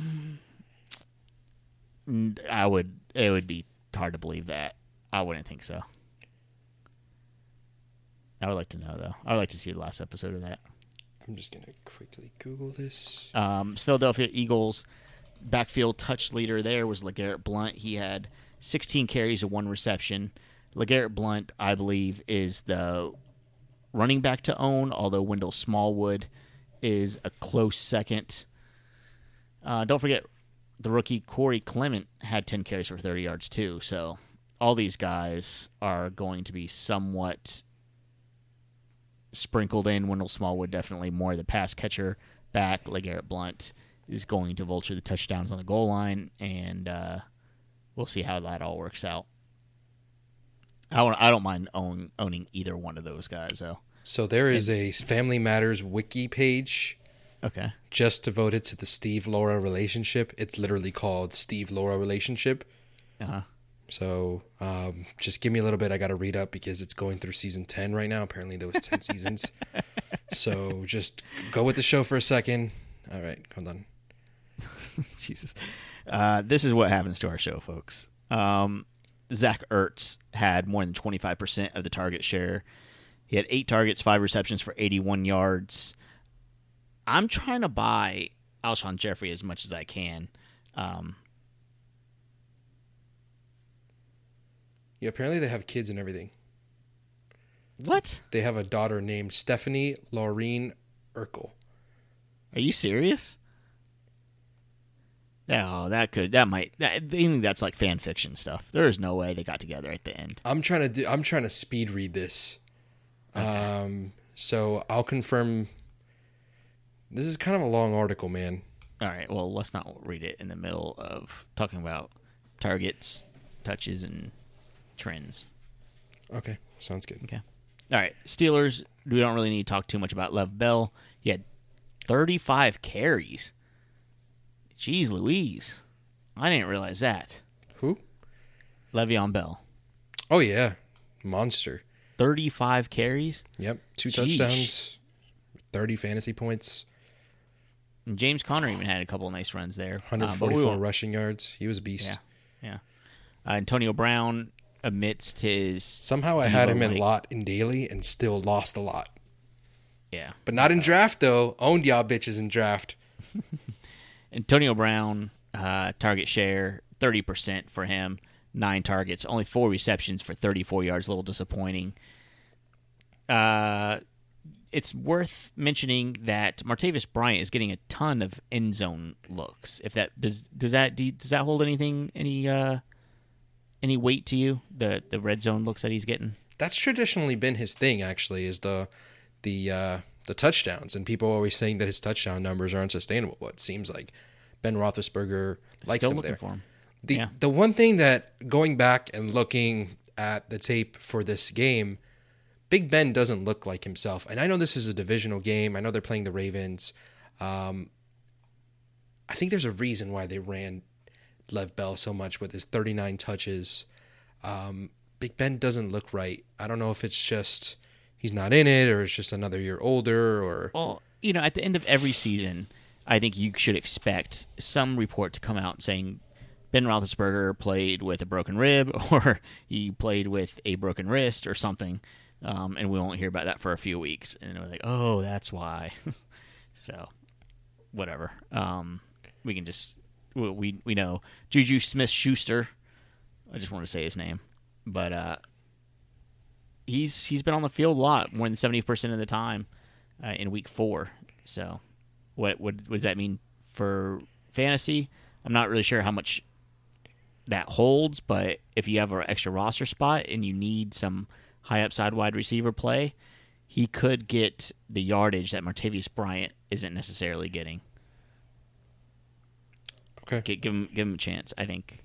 I would. It would be hard to believe that. I wouldn't think so. I would like to know though. I would like to see the last episode of that. I'm just gonna quickly Google this. Um, Philadelphia Eagles backfield touch leader there was LeGarrette Blunt. He had 16 carries and one reception. LeGarrette Blunt, I believe, is the running back to own, although Wendell Smallwood is a close second. Uh, don't forget, the rookie Corey Clement had 10 carries for 30 yards too. So all these guys are going to be somewhat sprinkled in. Wendell Smallwood definitely more the pass catcher back. LeGarrette Blunt is going to vulture the touchdowns on the goal line, and uh, we'll see how that all works out. I don't, I don't mind own, owning either one of those guys, though. So there is a Family Matters wiki page Okay. just devoted to the Steve Laura relationship. It's literally called Steve Laura relationship. Uh-huh. So um, just give me a little bit. I got to read up because it's going through season 10 right now. Apparently, there was 10 seasons. So just go with the show for a second. All right, hold on. Jesus. Uh, this is what happens to our show, folks. Um, Zach Ertz had more than 25% of the target share. He had eight targets, five receptions for 81 yards. I'm trying to buy Alshon Jeffery as much as I can. Um, Yeah, apparently they have kids and everything. what? They have a daughter named Stephanie Laureen Urkel. Are you serious? No, that could that might that, I think that's like fan fiction stuff. There is no way they got together at the end. I'm trying to do. I'm trying to speed read this. Um, so I'll confirm. This is kind of a long article, man. All right, well, let's not read it in the middle of talking about targets, touches, and trends. Okay, sounds good. Okay. All right, Steelers. We don't really need to talk too much about Lev Bell. He had 35 carries. Jeez Louise. I didn't realize that. Who? Le'Veon Bell. Oh yeah, monster. 35 carries. Yep, two Jeesh. touchdowns, thirty fantasy points, And James Conner even had a couple of nice runs there. Um, we 144 rushing yards. He was a beast. Yeah, yeah. Uh, Antonio Brown amidst his Somehow I had him in lot in daily and still lost a lot. Yeah, But not in draft though. Owned y'all bitches in draft. Antonio Brown uh, target share thirty percent for him. Nine targets, only four receptions for thirty-four yards. A little disappointing. Uh, it's worth mentioning that Martavis Bryant is getting a ton of end zone looks. If that does does that do you- does that hold anything any uh any weight to you? The the red zone looks that he's getting. That's traditionally been his thing. Actually, is the the uh, the touchdowns, and people are always saying that his touchdown numbers aren't sustainable. But it seems like Ben Roethlisberger likes Still him there. for him. The Yeah. the one thing that going back and looking at the tape for this game, Big Ben doesn't look like himself. And I know this is a divisional game. I know they're playing the Ravens. Um, I think there's a reason why they ran Lev Bell so much with his 39 touches. Um, Big Ben doesn't look right. I don't know if it's just he's not in it or it's just another year older or Well, you know, at the end of every season, I think you should expect some report to come out saying Ben Roethlisberger played with a broken rib or he played with a broken wrist or something, um, and we won't hear about that for a few weeks. And we're like, oh, that's why. so, whatever. Um, we can just we we, know Juju Smith Schuster. I just want to say his name. but uh, he's he's been on the field a lot, more than seventy percent of the time uh, in week four. So, what, what what does that mean for fantasy? I'm not really sure how much that holds, but if you have an extra roster spot and you need some high upside wide receiver play, he could get the yardage that Martavis Bryant isn't necessarily getting. Okay. Gi- give him give him a chance. I think.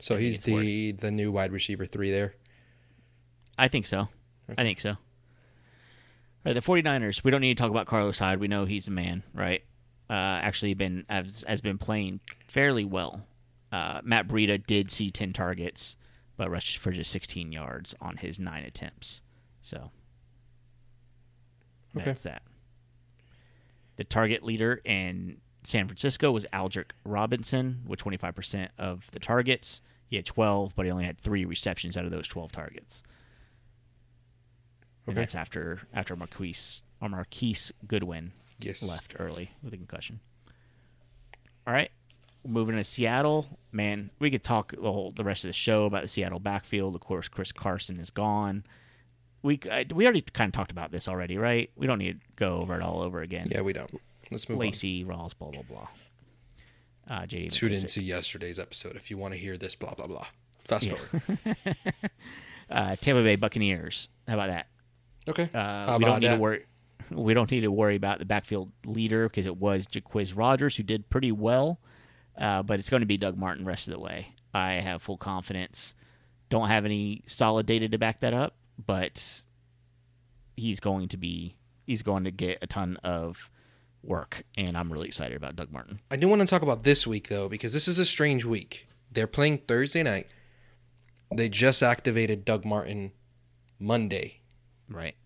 So I he's it's the the new wide receiver three there. I think so. I think so. All right, the 49ers, we don't need to talk about Carlos Hyde. We know he's the man, right? Uh, actually been has, has been playing fairly well. Uh, Matt Breida did see 10 targets, but rushed for just 16 yards on his 9 attempts. So Okay. that's that. The target leader in San Francisco was Aldrick Robinson with 25% of the targets. He had 12, but he only had 3 receptions out of those 12 targets. And that's after after Marquise or Marquise Goodwin Yes. left early with a concussion. All right, moving to Seattle. Man, we could talk the whole the rest of the show about the Seattle backfield. Of course, Chris Carson is gone. We I, we already kind of talked about this already, right? We don't need to go over it all over again. Yeah, we don't. Let's move Lacy, Rawls, blah blah blah. Uh, JD. Tune McKissick. into yesterday's episode if you want to hear this. Blah blah blah. Fast Yeah. forward. uh, Tampa Bay Buccaneers. How about that? Okay. Uh, How we don't about need that? to worry. We don't need to worry about the backfield leader because it was Jacquizz Rodgers who did pretty well, uh, but it's going to be Doug Martin rest of the way. I have full confidence. Don't have any solid data to back that up, but he's going to be he's going to get a ton of work, and I'm really excited about Doug Martin. I do want to talk about this week though, because this is a strange week. They're playing Thursday night. They just activated Doug Martin Monday. Right.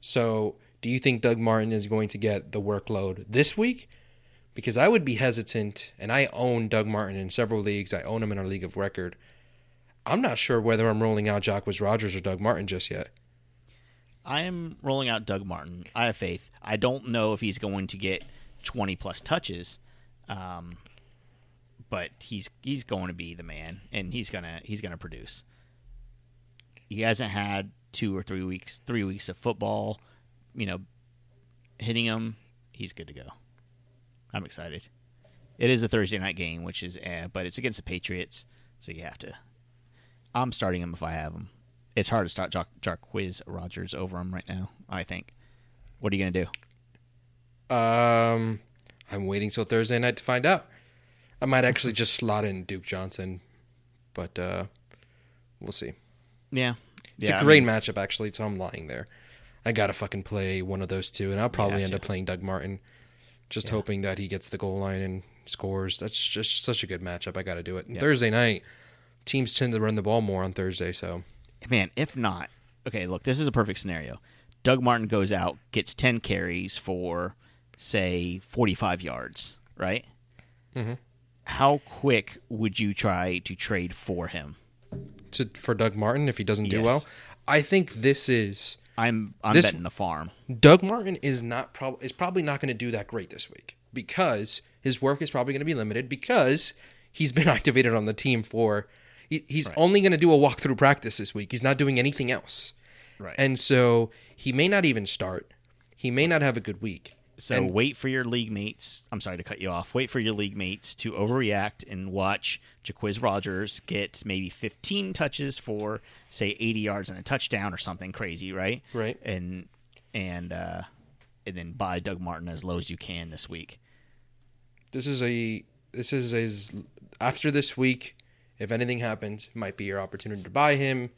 So, do you think Doug Martin is going to get the workload this week? Because I would be hesitant, and I own Doug Martin in several leagues. I own him in our league of record. I'm not sure whether I'm rolling out Jacques Rodgers or Doug Martin just yet. I am rolling out Doug Martin. I have faith. I don't know if he's going to get 20 plus touches, um, but he's he's going to be the man, and he's gonna he's gonna produce. He hasn't had two or three weeks three weeks of football, you know, hitting him. He's good to go. I'm excited. It is a Thursday night game, which is eh, but it's against the Patriots, so you have to. I'm starting him if I have him. It's hard to start Jar- Jacquizz Rodgers over him right now. I think. What are you gonna do? Um, I'm waiting till Thursday night to find out. I might actually just slot in Duke Johnson, but uh, we'll see. Yeah, It's Yeah, a I great mean- matchup, actually, so I'm lying there. I gotta fucking play one of those two, and I'll probably end up playing Doug Martin, just hoping that he gets the goal line and scores. That's just such a good matchup. I gotta do it. And Thursday night, teams tend to run the ball more on Thursday, so Man, if not, okay. Look, this is a perfect scenario. Doug Martin goes out, gets ten carries for, say, forty-five yards. Right. Mhm. How quick would you try to trade for him? to for Doug Martin if he doesn't do Yes. well, I think this is I'm I'm This- betting the farm. Doug Martin is not prob- is probably not going to do that great this week because his work is probably going to be limited because he's been activated on the team for he, he's only going to do a walkthrough practice this week. He's not doing anything else. Right. And so he may not even start. He may not have a good week. So And- wait for your league mates. I'm sorry to cut you off. Wait for your league mates to overreact and watch Jacquizz Rodgers get maybe 15 touches for say 80 yards and a touchdown or something crazy, right? Right. And and uh, and then buy Doug Martin as low as you can this week. This is a this is as after this week, if anything happens, might be your opportunity to buy him.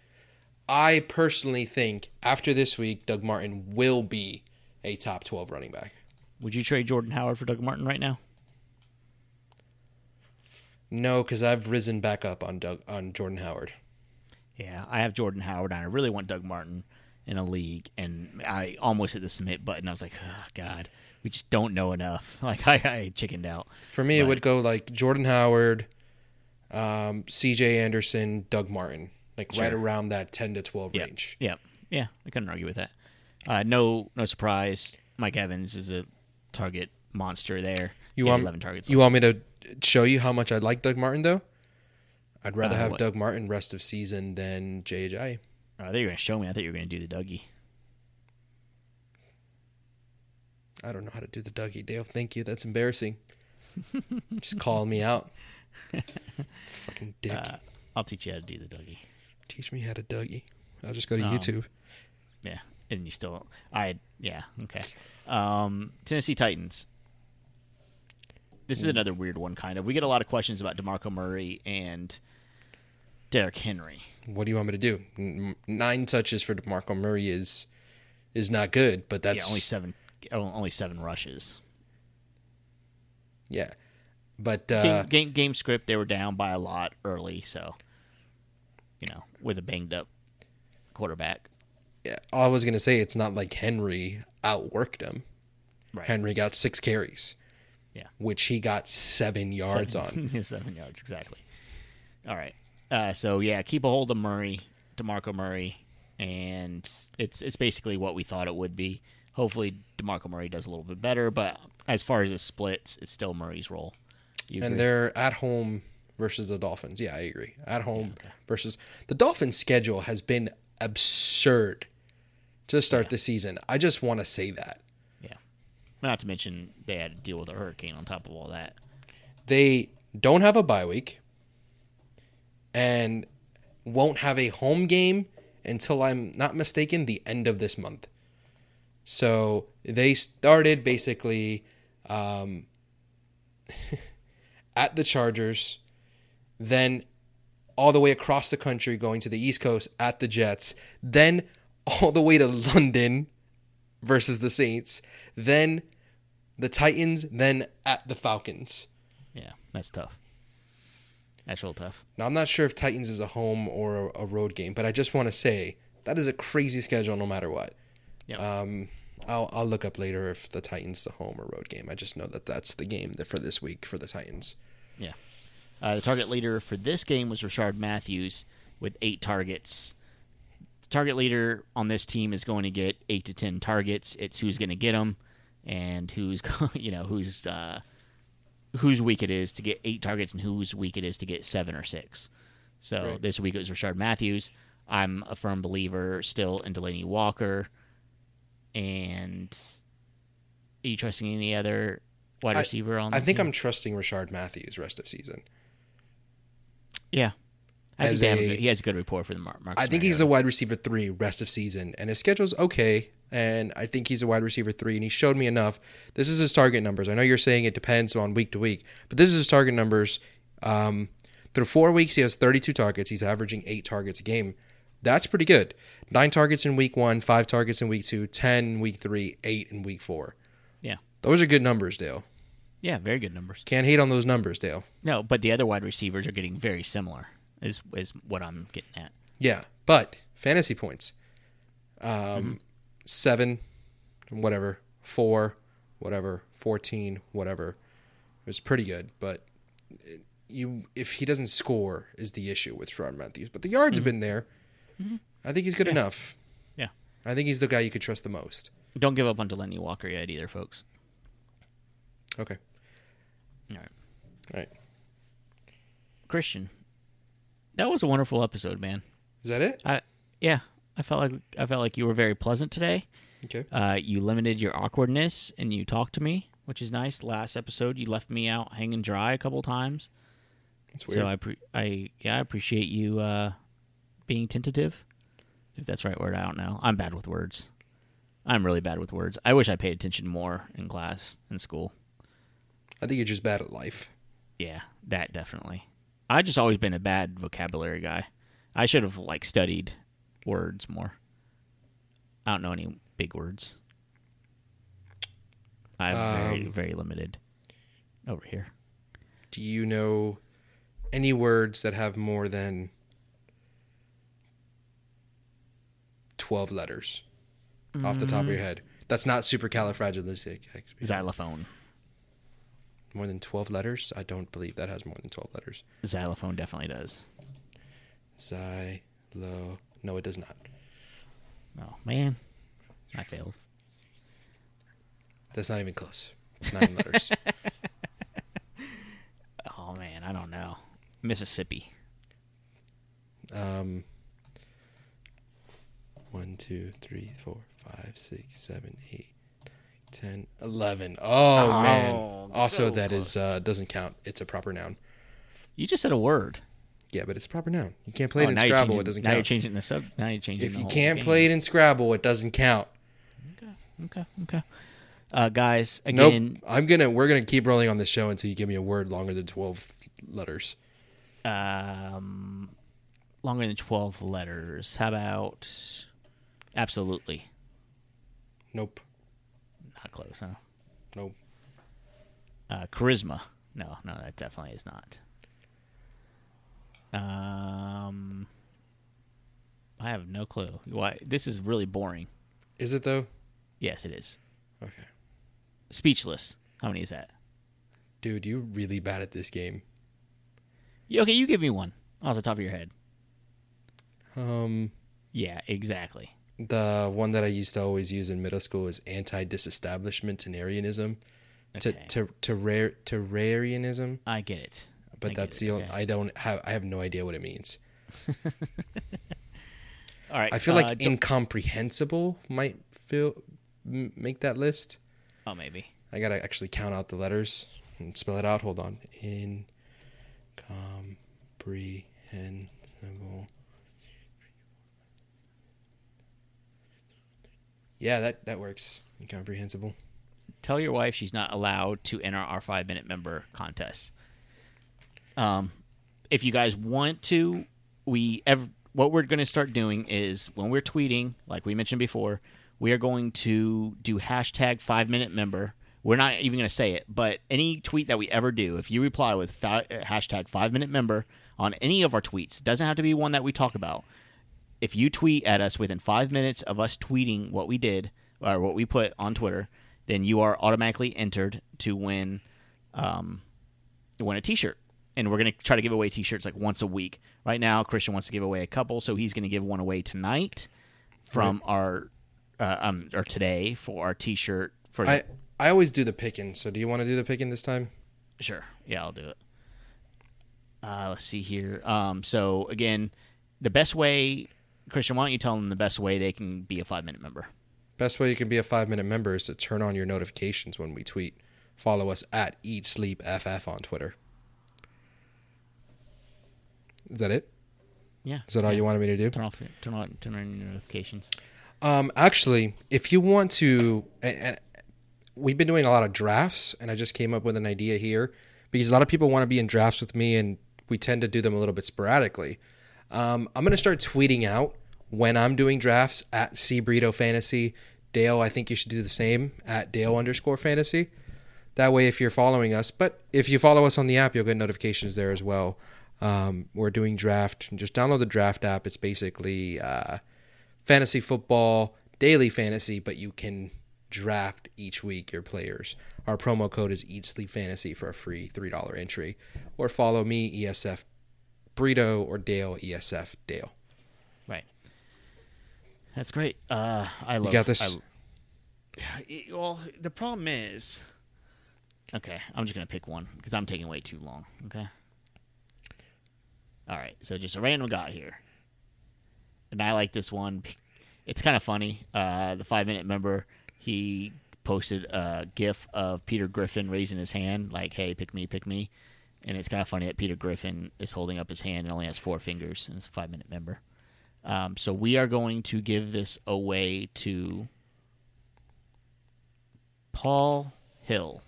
I personally think after this week, Doug Martin will be a top 12 running back. Would you trade Jordan Howard for Doug Martin right now? No, because I've risen back up on Doug on Jordan Howard. Yeah, I have Jordan Howard and I really want Doug Martin in a league and I almost hit the submit button. I was like, oh, God, we just don't know enough. Like I, I chickened out. For me, it would go like Jordan Howard, um, C.J. Anderson, Doug Martin, like right around that 10 to 12 Yep. range. Yeah, Yeah, I couldn't argue with that. Uh, no, no surprise. Mike Evans is a target monster there. You want 11 targets. You want me to show you how much I like Doug Martin though? I'd rather Uh, have what? Doug Martin rest of season than JJ. Oh, I thought you were going to show me. I thought you were going to do the Dougie. I don't know how to do the Dougie. Dale, thank you. That's embarrassing. Just calling me out. Fucking dick. Uh, I'll teach you how to do the Dougie. Teach me how to Dougie. I'll just go to Um, YouTube. Yeah, and you still, I yeah, okay. Um, Tennessee Titans. This is another weird one, kind of. We get a lot of questions about DeMarco Murray and Derrick Henry. What do you want me to do? Nine touches for DeMarco Murray is is not good, but that's yeah, only seven only seven rushes. yeah. But uh, game, game game script, they were down by a lot early, so you know, with a banged up quarterback. yeah, I was gonna say it's not like Henry outworked him. Right. Henry got six carries. Yeah. which he got seven yards on. on. seven yards, exactly. All right. Uh, so yeah, keep a hold of Murray, DeMarco Murray, and it's it's basically what we thought it would be. Hopefully, DeMarco Murray does a little bit better, but as far as the splits, it's still Murray's role. You and agree? they're at home versus the Dolphins. Yeah, I agree. At home versus the Dolphins' schedule has been absurd to start the season. I just want to say that yeah. Not to mention they had to deal with a hurricane on top of all that. they don't have a bye week and won't have a home game until I'm not mistaken the end of this month. So they started basically um, at the Chargers, then all the way across the country going to the East Coast at the Jets, then all the way to London versus the Saints, then the Titans, then at the Falcons. Yeah, that's tough. That's real tough. Now, I'm not sure if Titans is a home or a, road game, but I just want to say that is a crazy schedule no matter what. Yeah. Um, I'll, I'll look up later if the Titans the home or road game. I just know that that's the game that for this week for the Titans. Yeah. Uh, the target leader for this game was Rishard Matthews with eight targets. The target leader on this team is going to get eight to ten targets. It's who's going to get them, and who's you know who's uh, whose week it is to get eight targets, and whose week it is to get seven or six. So Right. this week it was Rishard Matthews. I'm a firm believer still in Delanie Walker. And are you trusting any other wide I- receiver on? I the think team? I'm trusting Rishard Matthews rest of season. Yeah. I think As they have a a- good, he has a good rapport for the Mar- Marcus I think he's a wide receiver three rest of season, and his schedule's okay. And I think he's a wide receiver three, and he showed me enough. This is his target numbers. I know you're saying it depends on week to week, but this is his target numbers. Um, through four weeks, he has 32 targets. He's averaging eight targets a game. That's pretty good. Nine targets in week one, five targets in week two, 10 in week three, eight in week four. Yeah. Those are good numbers, Dale. Yeah, very good numbers. Can't hate on those numbers, Dale. No, but the other wide receivers are getting very similar. Is is what I'm getting at. Yeah, but fantasy points, um, seven, whatever, four, whatever, fourteen, whatever. It was pretty good, but you if he doesn't score is the issue with Rishard Matthews. But the yards have been there. I think he's good enough. Yeah. I think he's the guy you could trust the most. Don't give up on Delanie Walker yet either, folks. Okay, All right. all right. Christian. That was a wonderful episode, man. Is that it? I yeah, I felt like I felt like you were very pleasant today. Okay. Uh, you limited your awkwardness and you talked to me, which is nice. Last episode, you left me out hanging dry a couple times. That's weird. So I, pre- I, yeah, I appreciate you uh, being tentative, if that's the right word. I don't know. I'm bad with words. I'm really bad with words. I wish I paid attention more in class in school. I think you're just bad at life. Yeah, that definitely. I just always been a bad vocabulary guy. I should have like studied words more. I don't know any big words. I'm very Um, very limited over here. Do you know any words that have more than 12 letters off the top of your head? That's not supercalifragilistic. Xylophone. More than 12 letters? I don't believe that has more than 12 letters. Xylophone definitely does. Xylo. No, it does not. Oh man, I failed. That's not even close. It's nine letters. Oh man, I don't know. Mississippi. Um, one, two, three, four, five, six, seven, eight, ten, eleven. Oh, Oh, man! Also, so that is uh, doesn't count. It's a proper noun. You just said a word. Yeah, but it's a proper noun. You can't play it Oh, in Scrabble. It doesn't Now you're count. changing the sub. Now you're changing. If the you can't game. play it in Scrabble, it doesn't count. Okay. Okay. Okay. Uh, guys, Nope. again, I'm gonna. We're gonna keep rolling on this show until you give me a word longer than twelve letters. um, longer than twelve letters. How about absolutely? Nope. Not close, huh? Nope. Uh, charisma. No, no, that definitely is not. Um, I have no clue. Why? This is really boring. Is it though? Yes, it is. Okay. Speechless. How many is that? Dude, you're really bad at this game. Yeah, Okay, you give me one off the top of your head. Um, Yeah, exactly. The one that I used to always use in middle school is anti-disestablishmentarianism. To Okay. to to rare terrarianism, I get it. but I that's the only, okay. I don't have I have no idea what it means. All right. I feel uh, like don't- incomprehensible might feel m- make that list. Oh, maybe. I gotta actually count out the letters and spell it out. Hold on. Incomprehensible. Yeah, that that works. Incomprehensible. Tell your wife she's not allowed to enter our five minute member contest. Um, if you guys want to, we ev- what we're going to start doing is when we're tweeting, like we mentioned before, we are going to do hashtag five minute member. We're not even going to say it, but any tweet that we ever do, if you reply with hashtag five minute member on any of our tweets, doesn't have to be one that we talk about. If you tweet at us within five minutes of us tweeting what we did or what we put on Twitter, then you are automatically entered to win um, win a T-shirt. And we're going to try to give away T-shirts like once a week. Right now, Christian wants to give away a couple, so he's going to give one away tonight from our uh, um or today for our T-shirt for I I always do the picking. So do you want to do the picking this time? Sure. Yeah, I'll do it. Uh, let's see here. Um, so again, the best way, Christian, why don't you tell them the best way they can be a five minute member? Best way you can be a five minute member is to turn on your notifications when we tweet. Follow us at Eat Sleep FF on Twitter. Is that it? Yeah. Is that all you wanted me to do? Turn off, turn on, turn on your notifications. Um, actually, if you want to, and, and we've been doing a lot of drafts, and I just came up with an idea here because a lot of people want to be in drafts with me, and we tend to do them a little bit sporadically. Um, I'm gonna start tweeting out when I'm doing drafts at Burrito Fantasy. Dale, I think you should do the same at Dale underscore Fantasy. That way, if you're following us, but if you follow us on the app, you'll get notifications there as well. Um, we're doing draft. Just download the draft app. It's basically uh, fantasy football, daily fantasy, but you can draft each week your players. Our promo code is Eat Sleep Fantasy for a free three dollar entry, or follow me ESF Brito or Dale ESF Dale. Right. That's great. Uh, I love. You got this? I- Yeah, well, the problem is. Okay, I'm just gonna pick one because I'm taking way too long. Okay. All right, so just a random guy here, and I like this one. It's kind of funny. Uh, the five minute member he posted a GIF of Peter Griffin raising his hand, like, "Hey, pick me, pick me," and it's kind of funny that Peter Griffin is holding up his hand and only has four fingers, and it's a five minute member. Um, so we are going to give this away to Paul Hill.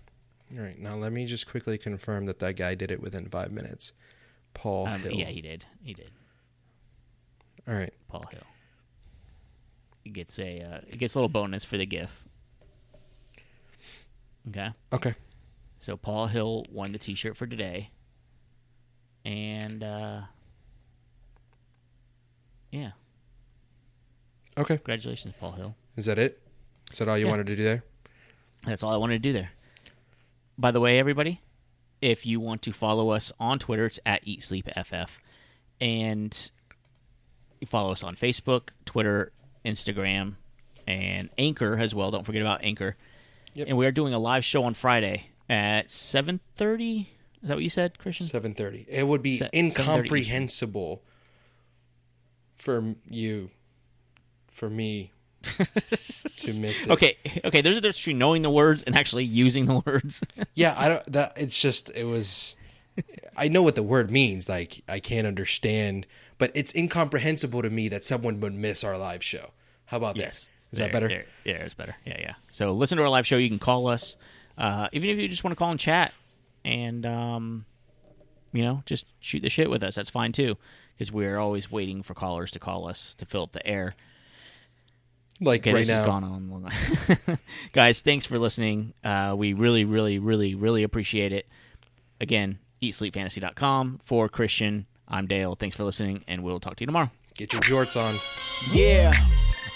All right, now let me just quickly confirm that that guy did it within five minutes. Paul Um, Hill. yeah, he did. He did. All right. Paul Hill. He gets a uh, he gets a little bonus for the GIF. Okay. Okay. So Paul Hill won the T-shirt for today, and uh, yeah, Okay. congratulations, Paul Hill. Is that it? Is that all you Yeah. wanted to do there? That's all I wanted to do there. By the way, everybody, if you want to follow us on Twitter, it's at Eat Sleep FF, and you follow us on Facebook, Twitter, Instagram, and Anchor as well. Don't forget about Anchor. Yep. And we are doing a live show on Friday at seven thirty. Is that what you said, Christian? Seven thirty. It would be Se- incomprehensible for you, for me to miss it. Okay, okay. There's a difference between knowing the words and actually using the words. Yeah, I don't. That it's just it was. I know what the word means. Like I can't understand, but it's incomprehensible to me that someone would miss our live show. How about yes, that? Is that better? There. Yeah, it's better. Yeah, yeah. So listen to our live show. You can call us, uh, even if you just want to call and chat, and um, you know, just shoot the shit with us. That's fine too, because we're always waiting for callers to call us to fill up the air. Like Okay, right this now. has gone on long. Guys, thanks for listening. Uh, we really, really, really, really appreciate it. Again, eatsleepfantasy.com for Christian. I'm Dale. Thanks for listening, and we'll talk to you tomorrow. Get your jorts on. Yeah.